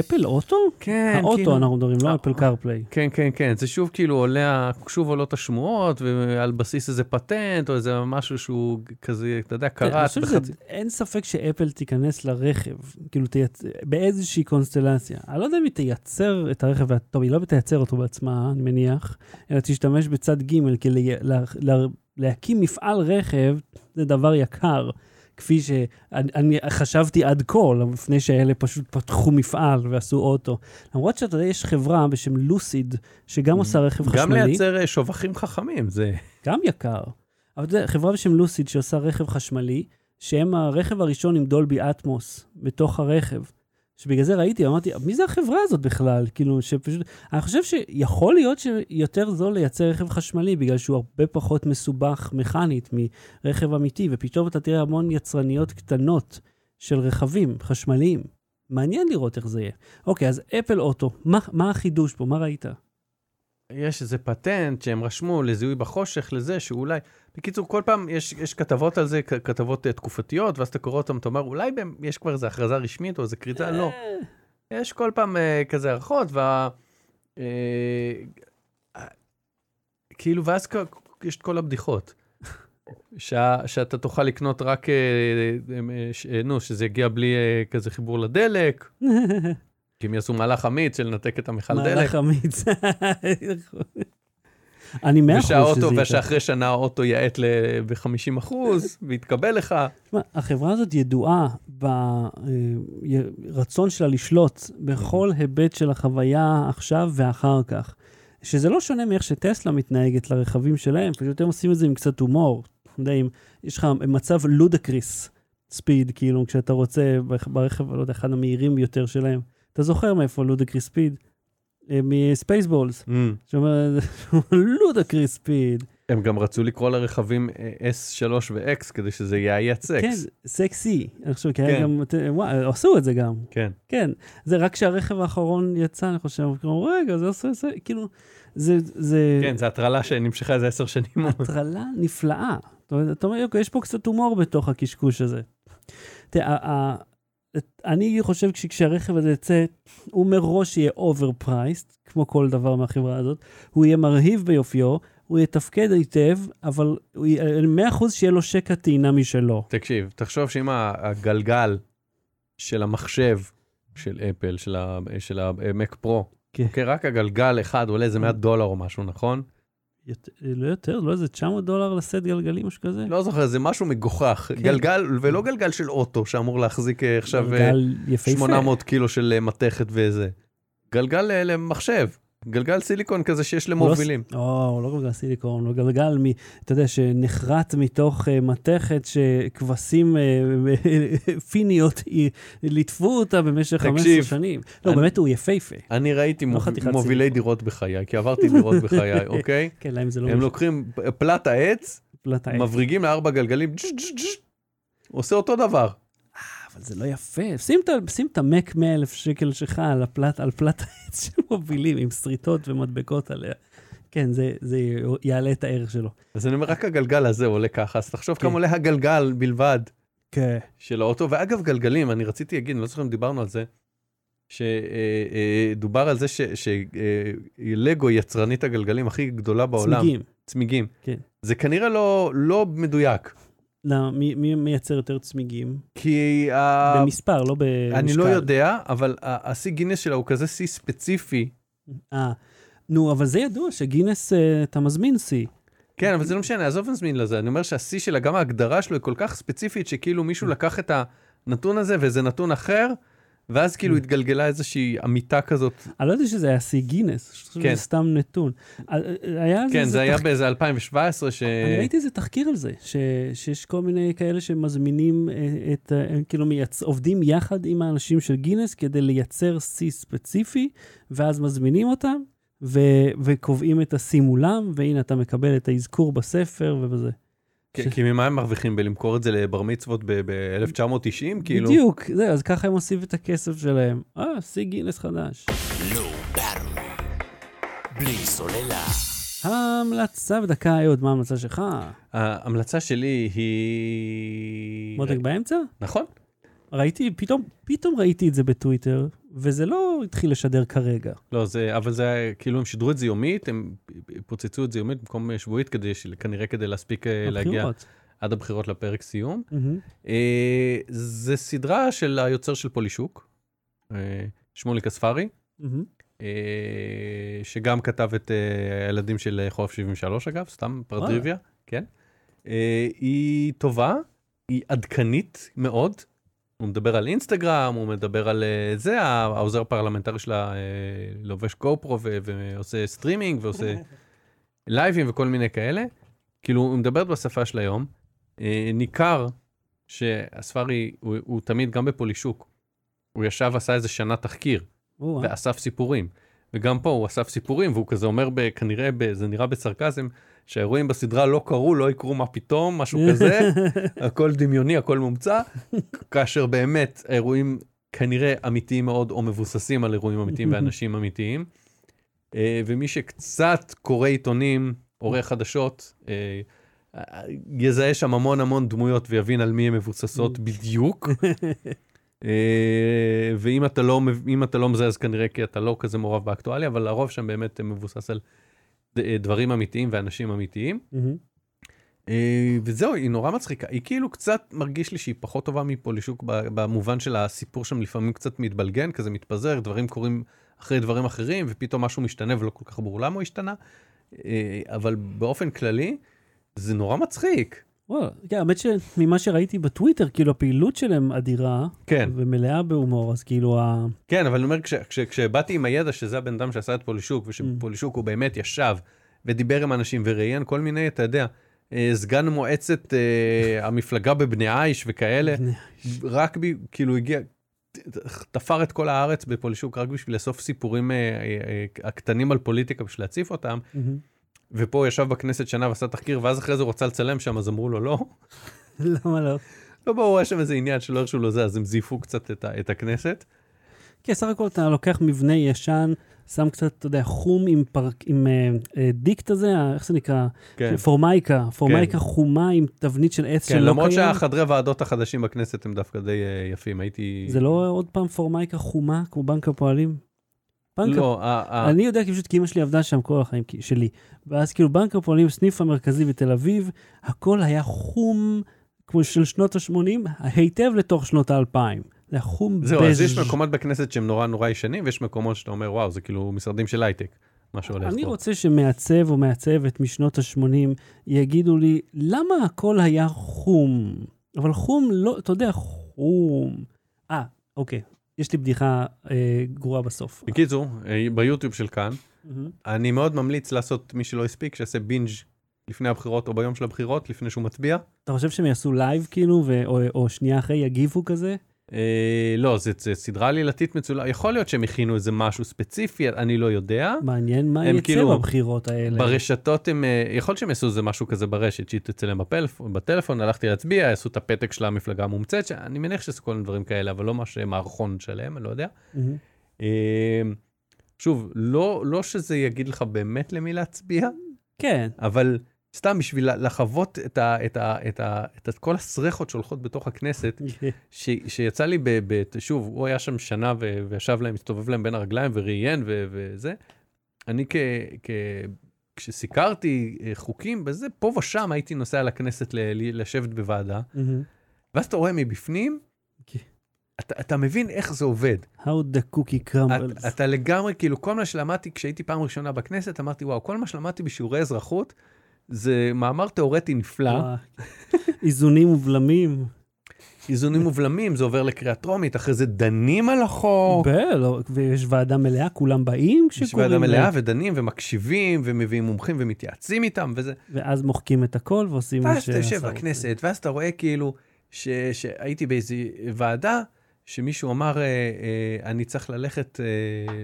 אפל אוטו? כן, האוטו אנחנו מדברים, לא אה, Apple CarPlay. כן, כן, כן, זה שוב כאילו עולה, שוב עולות השמועות, ועל בסיס איזה פטנט, או איזה משהו שהוא כזה, אתה יודע, חושב בחצי... שאין ספק שאפל תיכנס לרכב, כאילו תייצ... באיזושהי קונסטלציה. אני לא יודע אם היא תייצר את הרכב, טוב, היא לא תייצר אותו בעצמה, אני מניח, אלא תשתמש בצד ג' כדי לה... לה... להקים מפעל רכב זה דבר יקר. כפי שאני אני חשבתי עד כה, לפני שאלה פשוט פתחו מפעל ועשו אוטו. למרות שאתה יודע, יש חברה בשם לוסיד, שגם עושה רכב חשמלי. גם לייצר אה, שובכים חכמים, זה... גם יקר. אבל יודע, חברה בשם לוסיד שעושה רכב חשמלי, שהם הרכב הראשון עם דולבי אטמוס בתוך הרכב. שבגלל זה ראיתי, אמרתי, מי זה החברה הזאת בכלל? כאילו, שפשוט... אני חושב שיכול להיות שיותר זול לייצר רכב חשמלי, בגלל שהוא הרבה פחות מסובך מכנית מרכב אמיתי, ופתאום אתה תראה המון יצרניות קטנות של רכבים חשמליים. מעניין לראות איך זה יהיה. אוקיי, אז אפל אוטו, מה, מה החידוש פה? מה ראית? יש איזה פטנט שהם רשמו לזיהוי בחושך, לזה שאולי... בקיצור, כל פעם יש, יש כתבות על זה, כתבות uh, תקופתיות, ואז אתה קורא אותן, אתה אומר, אולי בהם, יש כבר איזו הכרזה רשמית או איזה כריזה, לא. יש כל פעם uh, כזה הערכות, וה... Uh, כאילו, ואז כ- יש את כל הבדיחות. שה, שאתה תוכל לקנות רק, uh, ש, נו, שזה יגיע בלי uh, כזה חיבור לדלק, כי הם יעשו מהלך אמיץ של לנתק את המכל דלק. מהלך אמיץ. אני מאה אחוז שזה יקרה. ושאחרי שנה האוטו יעט ב-50 אחוז, ויתקבל לך. תשמע, החברה הזאת ידועה ברצון שלה לשלוט בכל היבט של החוויה עכשיו ואחר כך. שזה לא שונה מאיך שטסלה מתנהגת לרכבים שלהם, פשוט הם עושים את זה עם קצת הומור. אתה יודע, אם יש לך מצב לודקריס ספיד, כאילו, כשאתה רוצה ברכ- ברכב, לא יודע, אחד המהירים ביותר שלהם. אתה זוכר מאיפה לודקריס ספיד? מספייסבולס. שאומר, לודקריס ספיד. הם גם רצו לקרוא לרכבים אה, S3 ו-X כדי שזה יאייץ סקס. כן, סקסי. אני חושב, כי היה כן. גם, וואי, עשו את זה גם. כן. כן, זה רק כשהרכב האחרון יצא, אני חושב, כאילו, רגע, זה עושה, זה, כאילו, זה, זה כן, זו הטרלה שנמשכה איזה עשר שנים. הטרלה נפלאה. אתה אומר, אוקיי, יש פה קצת הומור בתוך הקשקוש הזה. תראה, אני חושב שכשהרכב הזה יצא, הוא מראש יהיה overpriced, כמו כל דבר מהחברה הזאת, הוא יהיה מרהיב ביופיו, הוא יתפקד היטב, אבל הוא יהיה- 100% שיהיה לו שקע טעינה משלו. תקשיב, תחשוב שאם הגלגל של המחשב של אפל, של המק פרו, כן. אוקיי, רק הגלגל אחד עולה איזה 100 דולר או משהו, נכון? לא יותר, לא איזה 900 דולר לשאת גלגלים, משהו כזה? לא זוכר, זה משהו מגוחך. כן. גלגל, ולא גלגל של אוטו שאמור להחזיק אה, עכשיו אה, גלגל יפהפה. 800 קילו של אה, מתכת וזה. גלגל אה, למחשב, גלגל סיליקון כזה שיש לא למובילים. ס- או, לא גלגל סיליקון, הוא גלגל, מ, אתה יודע, שנחרט מתוך uh, מתכת שכבשים uh, פיניות ליטפו אותה במשך 15 תקשיב, שנים. לא, אני- באמת הוא יפהפה. אני ראיתי מוב- חתיכת מובילי סיליקון. דירות בחיי, כי עברתי דירות בחיי, אוקיי? כן, להם זה לא הם לוקחים פלט העץ, פלט העץ. מבריגים לארבע גלגלים, עושה אותו דבר. אבל זה לא יפה. שים את המק 100 אלף שקל שלך על הפלט, על פלט העץ שמובילים, עם שריטות ומדבקות עליה. כן, זה, זה יעלה את הערך שלו. אז אני אומר, רק הגלגל הזה עולה ככה, אז תחשוב כן. כמה עולה הגלגל בלבד כן. של האוטו. ואגב, גלגלים, אני רציתי להגיד, אני לא זוכר אם דיברנו על זה, שדובר על זה שלגו יצרנית הגלגלים הכי גדולה בעולם. צמיגים. צמיגים. כן. זה כנראה לא, לא מדויק, לא, מי, מי מייצר יותר צמיגים? כי ה... במספר, לא במשקל. אני לא יודע, אבל השיא גינס שלה הוא כזה שיא ספציפי. אה, נו, אבל זה ידוע שגינס, אה, אתה מזמין שיא. כן, אבל זה לא משנה, עזוב נזמין לזה. אני אומר שהשיא שלה, גם ההגדרה שלו היא כל כך ספציפית, שכאילו מישהו לקח את הנתון הזה ואיזה נתון אחר, ואז כאילו התגלגלה איזושהי אמיתה כזאת. אני לא יודע שזה היה שיא גינס, כן. שזה סתם נתון. אה, אה, היה כן, זה היה תח- באיזה 2017, ש... אני ראיתי איזה תחקיר על זה, ש... שיש כל מיני כאלה שמזמינים אה, את, כאילו מייצ... עובדים יחד עם האנשים של גינס כדי לייצר שיא ספציפי, ואז מזמינים אותם, ו... וקובעים את השיא מולם, והנה אתה מקבל את האזכור בספר ובזה. כי- כי ממה הם מרוויחים בלמכור את זה לבר מצוות ב-1990? כאילו... בדיוק, זהו, אז ככה הם עושים את הכסף שלהם. אה, שיא גינס חדש. בלי סוללה. ההמלצה בדקה, אהוד, מה ההמלצה שלך? ההמלצה שלי היא... מותק באמצע? נכון. ראיתי, פתאום, פתאום ראיתי את זה בטוויטר, וזה לא התחיל לשדר כרגע. לא, זה, אבל זה, כאילו הם שידרו את זה יומית, הם פוצצו את זה יומית במקום אה, שבועית, כדי, כנראה כדי להספיק אה, להגיע הבחירות. עד הבחירות לפרק סיום. מהמם. אה, זה סדרה של היוצר של פולישוק, אה, שמוליק אספרי, מהמם. אה, שגם כתב את אה, הילדים של אה, חורף 73 אגב, סתם. פרטריוויה, כן. אה, היא טובה, היא עדכנית מאוד. הוא מדבר על אינסטגרם, הוא מדבר על אה, זה, העוזר הפרלמנטרי שלה אה, לובש GoPro ועושה סטרימינג ועושה לייבים וכל מיני כאלה. כאילו, הוא מדבר בשפה של היום. אה, ניכר שהספרי, הוא, הוא תמיד, גם בפולישוק, הוא ישב, עשה איזה שנה תחקיר. ואסף סיפורים. וגם פה הוא אסף סיפורים, והוא כזה אומר, כנראה, זה נראה בסרקזם, שהאירועים בסדרה לא קרו, לא יקרו מה פתאום, משהו כזה, הכל דמיוני, הכל מומצא, כאשר באמת האירועים כנראה אמיתיים מאוד, או מבוססים על אירועים אמיתיים ואנשים אמיתיים. אה, ומי שקצת קורא עיתונים, עורך חדשות, אה, יזהה שם המון המון דמויות ויבין על מי הן מבוססות בדיוק. אה, ואם אתה לא, אתה לא מזהה אז כנראה כי אתה לא כזה מעורב באקטואליה, אבל הרוב שם באמת מבוסס על אה, דברים אמיתיים ואנשים אמיתיים. אה, וזהו, היא נורא מצחיקה. היא כאילו קצת מרגיש לי שהיא פחות טובה מפולישוק במובן של הסיפור שם לפעמים קצת מתבלגן, כזה מתפזר, דברים קורים אחרי דברים אחרים, ופתאום משהו משתנה ולא כל כך ברור למה הוא השתנה. אה, אבל באופן כללי, זה נורא מצחיק. וואלה, כן, האמת שממה שראיתי בטוויטר, כאילו הפעילות שלהם אדירה, כן. ומלאה בהומור, אז כאילו ה... כן, אבל אני אומר, כש, כש, כשבאתי עם הידע שזה הבן אדם שעשה את פולישוק, ושפולישוק הוא באמת ישב ודיבר עם אנשים וראיין כל מיני, אתה יודע, אה, סגן מועצת אה, המפלגה בבני עיש וכאלה, רק ב, כאילו הגיע, תפר את כל הארץ בפולישוק רק בשביל לאסוף סיפורים אה, אה, אה, הקטנים על פוליטיקה בשביל להציף אותם. ופה הוא ישב בכנסת שנה ועשה תחקיר, ואז אחרי זה הוא רצה לצלם שם, אז אמרו לו לא. למה לא? לא ברור, היה שם איזה עניין שלא הרשו לו זה, אז הם זייפו קצת את, את הכנסת. כן, סך הכל אתה לוקח מבנה ישן, שם קצת, אתה יודע, חום עם, פרק, עם אה, אה, דיקט הזה, איך זה נקרא? כן. פורמייקה, פורמייקה חומה עם תבנית של עץ כן, שלא למרות קיים. שהחדרי ועדות החדשים בכנסת הם דווקא די אה, יפים, הייתי... זה לא עוד פעם פורמייקה חומה, כמו בנק הפועלים? בנק לא, אני יודע כי פשוט כי אמא שלי עבדה שם כל החיים שלי. ואז כאילו בנק הפועלים, סניף המרכזי בתל אביב, הכל היה חום כמו של שנות ה-80, היטב לתוך שנות ה-2000. זה היה חום בז'. זהו, אז יש מקומות בכנסת שהם נורא נורא ישנים, ויש מקומות שאתה אומר, וואו, זה כאילו משרדים של הייטק, מה שהולך אני פה. רוצה שמעצב או מעצבת משנות ה-80 יגידו לי, למה הכל היה חום? אבל חום לא, אתה יודע, חום. אה, אוקיי, יש לי בדיחה אה, גרועה בסוף. בקיצור, אה, ביוטיוב של כאן, מהמ. אני מאוד ממליץ לעשות, מי שלא הספיק, שיעשה בינג' לפני הבחירות או ביום של הבחירות, לפני שהוא מצביע. אתה חושב שהם יעשו live כאילו, ו- או, או שנייה אחרי יגיבו כזה? אה, לא, זה סדרה עלילתית מצולמת, יכול להיות שהם הכינו איזה משהו ספציפי, אני לא יודע. מעניין מה יצא כאילו- בבחירות האלה. ברשתות הם, אה, יכול להיות שהם יעשו איזה משהו כזה ברשת, שהיא תצלם בפלאפון, בטלפון, הלכתי להצביע, יעשו את הפתק של המפלגה המומצאת, שאני מניח שיעשו כל מיני דברים כאלה, אבל לא ממש מערכון שלם, אני לא יודע. מהמם. אה, שוב, לא, לא שזה יגיד לך באמת למי להצביע, כן, אבל סתם בשביל לחוות את, ה, את, ה, את, ה, את, את כל הסרחות שהולכות בתוך הכנסת, ש, שיצא לי, ב, ב, שוב, הוא היה שם שנה ו, וישב להם, הסתובב להם בין הרגליים וראיין ו, וזה. אני כ, כ, כשסיקרתי אה, חוקים בזה, פה ושם הייתי נוסע לכנסת ל, ל, לשבת בוועדה. ואז אתה רואה מבפנים, כן. אתה, אתה מבין איך זה עובד. How the cookie את, crumbles. אתה לגמרי, כאילו, כל מה שלמדתי כשהייתי פעם ראשונה בכנסת, אמרתי, וואו, כל מה שלמדתי בשיעורי אזרחות, זה מאמר תיאורטי נפלא. איזונים ובלמים. איזונים ובלמים, זה עובר לקריאה טרומית, אחרי זה דנים על החוק. לא, ויש ועדה מלאה, כולם באים יש כשקוראים ועדה מלאה ודנים ומקשיבים ומביאים מומחים ומתייעצים איתם וזה. ואז מוחקים את הכל ועושים מה ואז אתה יושב. בכנסת, ואז אתה רואה כאילו ש- שהייתי באיזו ועדה, שמישהו אמר, אה, אה, אני צריך ללכת אה,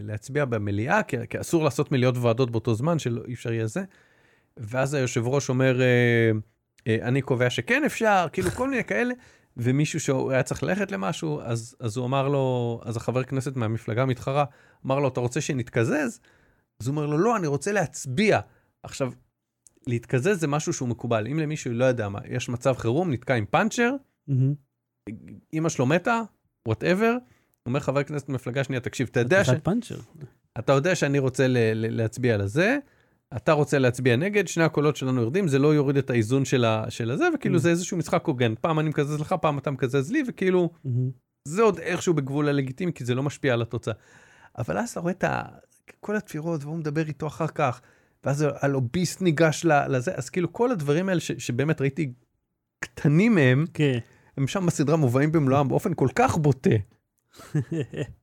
להצביע במליאה, כי, כי אסור לעשות מליאות וועדות באותו זמן, שאי אפשר יהיה זה. ואז היושב ראש אומר, אה, אה, אני קובע שכן אפשר, כאילו כל מיני כאלה. ומישהו שהיה צריך ללכת למשהו, אז, אז הוא אמר לו, אז החבר כנסת מהמפלגה המתחרה, אמר לו, אתה רוצה שנתקזז? אז הוא אומר לו, לא, אני רוצה להצביע. עכשיו, להתקזז זה משהו שהוא מקובל. אם למישהו לא יודע מה, יש מצב חירום, נתקע עם פאנצ'ר, מהמ. אימא שלו מתה, whatever, אומר חבר כנסת במפלגה שנייה, תקשיב, אתה יודע, ש... פאנצ'ר. אתה יודע שאני רוצה ל... ל... להצביע על הזה, אתה רוצה להצביע נגד, שני הקולות שלנו יורדים, זה לא יוריד את האיזון של, הזה, וכאילו Mm. זה איזשהו משחק הוגן. פעם אני מקזז לך, פעם אתה מקזז לי, וכאילו, מהמ. זה עוד איכשהו בגבול הלגיטימי, כי זה לא משפיע על התוצאה. אבל אז אתה רואה את. כל התפירות, והוא מדבר איתו אחר כך, ואז הלוביסט ניגש לזה, אז כאילו כל הדברים האלה ש... שבאמת ראיתי קטנים מהם, כן. הם שם בסדרה מובאים במלואם באופן כל כך בוטה.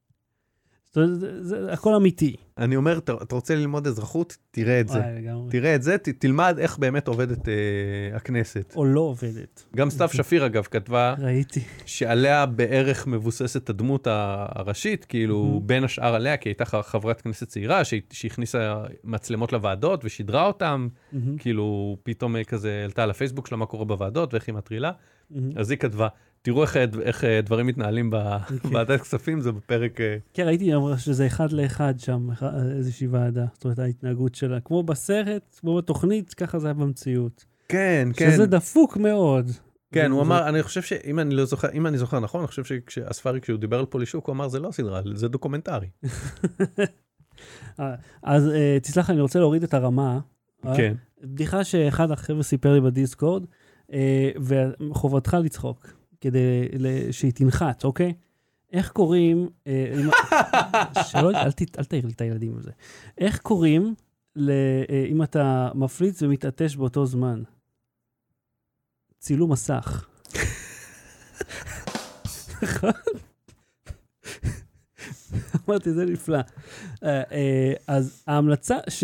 אומרת, זה- זה הכל אמיתי. אני אומר, אתה, אתה רוצה ללמוד אזרחות? תראה את זה. וואי, לגמרי. תראה את זה, ת, תלמד איך באמת עובדת אה, הכנסת. או לא עובדת. גם סתיו שפיר, אגב, כתבה ראיתי. שעליה בערך מבוססת הדמות הראשית, כאילו. בין השאר עליה, כי הייתה חברת כנסת צעירה, שהיא- שהכניסה מצלמות לוועדות ושידרה מהמם. כאילו, פתאום אה, כזה העלתה לפייסבוק שלה מה קורה בוועדות ואיך היא מטרילה. אז היא כתבה, תראו איך, איך אה, דברים מתנהלים אוקיי. בוועדת כספים, זה בפרק... אה, כן, ראיתי אמרה שזה אחד לאחד שם, אחד- איזושהי ועדה. זאת אומרת, ההתנהגות שלה. כמו בסרט, כמו בתוכנית, ככה זה היה במציאות. כן, כן. שזה דפוק מאוד. כן, הוא אמר, אני חושב שאם אני לא זוכר, אם אני זוכר נכון, אני חושב שכשאספרי, כשהוא דיבר על פולישוק, הוא אמר, זה לא סדרה, זה דוקומנטרי. אה, אז אה, תסלח אני רוצה להוריד את הרמה. אה? כן. בדיחה שאחד החבר'ה סיפר לי ב Discord, אה, וחובתך לצחוק, כדי שהיא תנחת, אוקיי? איך קוראים, אה, שלא, אל, ת, אל תעיר לי את הילדים עם זה. איך קוראים ל, אה, אם אתה מפליץ ומתעטש באותו זמן? צילום מסך. נכון? אמרתי, זה נפלא. אה, אז ההמלצה ש...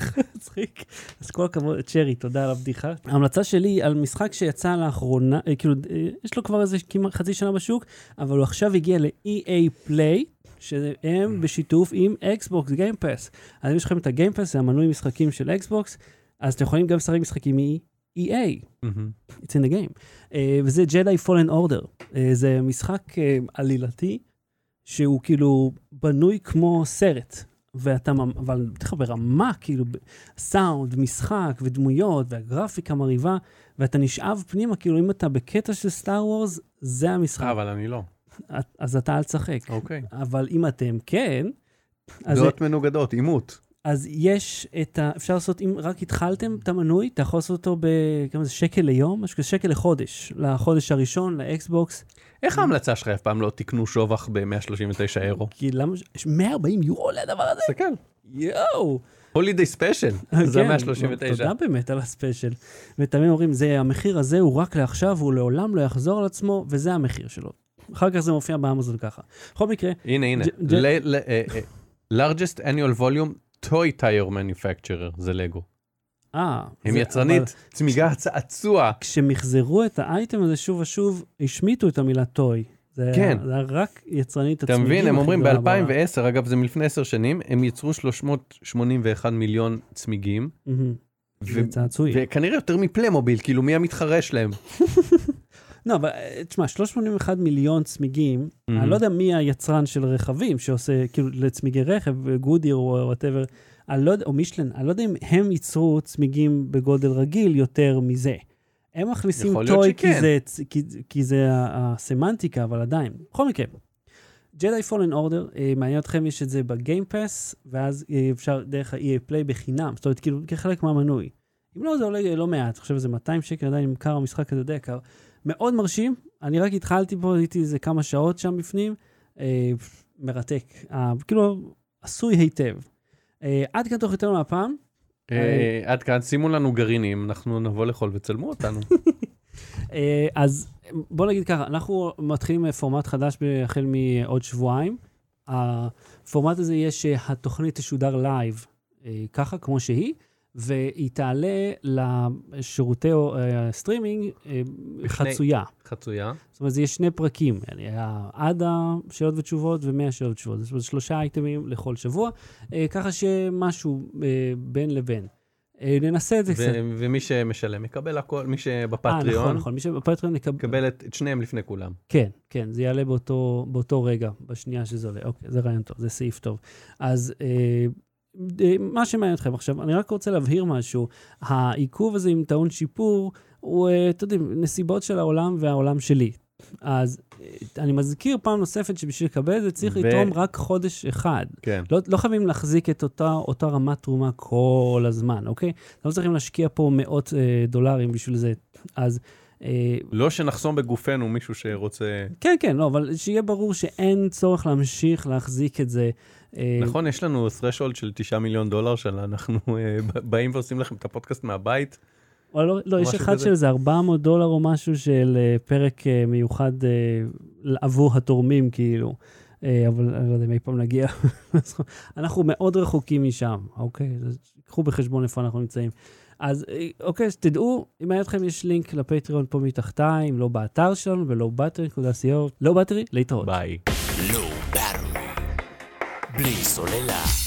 מצחיק. אז כל הכבוד, צ'רי, תודה על הבדיחה. ההמלצה שלי על משחק שיצא לאחרונה, אה, כאילו, אה, יש לו כבר איזה כמעט חצי שנה בשוק, אבל הוא עכשיו הגיע ל-EA Play, שהם בשיתוף עם Xbox Game Pass. אז אם יש לכם את ה Game Pass, זה המנוי משחקים של Xbox, אז אתם יכולים גם לשחק משחקים מ-EA, מהמם. It's in the game. Uh, וזה Jedi Fallen Order. זה משחק uh, עלילתי, שהוא כאילו בנוי כמו סרט. ואתה, אבל אני אתן לך ברמה, כאילו, סאונד, משחק ודמויות, והגרפיקה מרהיבה, ואתה נשאב פנימה, כאילו, אם אתה בקטע של סטאר וורס, זה המשחק. אבל אני לא. אז אתה אל תשחק. אוקיי. אבל אם אתם כן, אז, דעות מנוגדות, עימות. אז יש את ה... אפשר לעשות, אם רק התחלתם את המנוי, אתה יכול לעשות אותו בכמה זה, שקל ליום, משהו כזה שקל לחודש, לחודש הראשון, ל Xbox. איך ההמלצה שלך אף פעם לא תקנו שובח ב-139 אירו? כי למה... יש 140 יורו לדבר הזה? תסתכל. יואו! holiday special. זה כן, ה-139. תודה באמת על ה special. ותמיד אומרים, זה, המחיר הזה הוא רק לעכשיו, הוא לעולם לא יחזור על עצמו, וזה המחיר שלו. אחר כך זה מופיע באמזון ככה. בכל מקרה, הנה, הנה. אה, אה, largest annual volume toy tire manufacturer זה לגו. אה... הם יצרנית צמיגה צעצוע. כשמחזרו את האייטם הזה שוב ושוב, השמיטו את המילה טוי. זה כן. זה היה רק יצרנית אתה הצמיגים. מבין, הם אומרים גדולה בעולם. ב-2010, אגב זה מלפני 10 שנים, הם יצרו 381 מיליון צמיגים, מהמם. ו-. וכנראה יותר מפלמוביל, כאילו מי המתחרה שלהם? לא, אבל אה, תשמע, 381 מיליון צמיגים. אני לא יודע מי היצרן של רכבים שעושה, כאילו, לצמיגי רכב, Goodyear או whatever, אני לא או Michelin, אני לא יודע אם הם ייצרו צמיגים בגודל רגיל יותר מזה. הם מכניסים toy כי. זה, כי, כי זה הסמנטיקה, אבל עדיין. בכל מקרה, Jedi Fallen Order, מעניין אתכם, יש את זה ב Game Pass, ואז אה, אפשר דרך ה-EA Play בחינם, זאת אומרת, כאילו, כחלק מהמנוי. אם לא, זה עולה לא מעט, חושב שזה 200 שקל, עדיין נמכר המשחק הזה די יקר. מאוד מרשים, אני רק התחלתי פה, הייתי איזה כמה שעות שם בפנים, אה, מרתק, אה, כאילו, עשוי היטב. אה, עד כאן תוכניתנו מהפעם. אה, עד כאן, שימו לנו גרעינים, אנחנו נבוא לאכול וצלמו אותנו. אה, אז בוא נגיד ככה, אנחנו מתחילים פורמט חדש החל מעוד שבועיים. הפורמט הזה יהיה שהתוכנית תשודר live אה, ככה, כמו שהיא, והיא תעלה לשירותי אה, סטרימינג אה, בפני- חצויה. חצויה. זאת אומרת, זה יהיה שני פרקים, היה עד השאלות ותשובות ומאה שאלות ותשובות. זאת אומרת, שלושה אייטמים לכל שבוע, אה, ככה שמשהו אה, בין לבין. אה, ננסה את זה קצת. ומי שמשלם יקבל הכל, מי אה, נכון, שב Patreon, נכון. מי שב Patreon יקבל... יקבל את את שניהם לפני כולם. כן, כן, זה יעלה באותו, באותו רגע, בשנייה שזה עולה. אוקיי, זה רעיון טוב, זה סעיף טוב. אז אה, אה, מה שמעניין אתכם עכשיו, אני רק רוצה להבהיר משהו. העיכוב הזה עם טעון שיפור, הוא, אה, אתה יודע, נסיבות של העולם והעולם שלי. אז אה, אני מזכיר פעם נוספת שבשביל לקבל את זה צריך ו- לתרום רק חודש אחד. כן. לא, לא חייבים להחזיק את אותה, אותה רמת תרומה כל הזמן, אוקיי? לא צריכים להשקיע פה מאות אה, דולרים בשביל זה. אז... אה, לא שנחסום בגופנו מישהו שרוצה... כן, כן, לא, אבל שיהיה ברור שאין צורך להמשיך להחזיק את זה. אה, נכון, יש לנו threshold של 9 מיליון דולר שאנחנו אה, באים ועושים לכם את הפודקאסט מהבית. או לא, לא יש אחד כזה. של איזה 400 דולר או משהו של אה, פרק מיוחד עבור התורמים, כאילו. אבל אני לא יודע אם אי פעם נגיע. אנחנו מאוד רחוקים משם, אוקיי? אז קחו בחשבון איפה אנחנו נמצאים. אז אוקיי, אז תדעו, אם היה אתכם, יש לינק לפטריון פה מתחתיים, לא באתר שלנו ולא בטרי.co, לא בטרי, להתראות. ביי. בלי סוללה.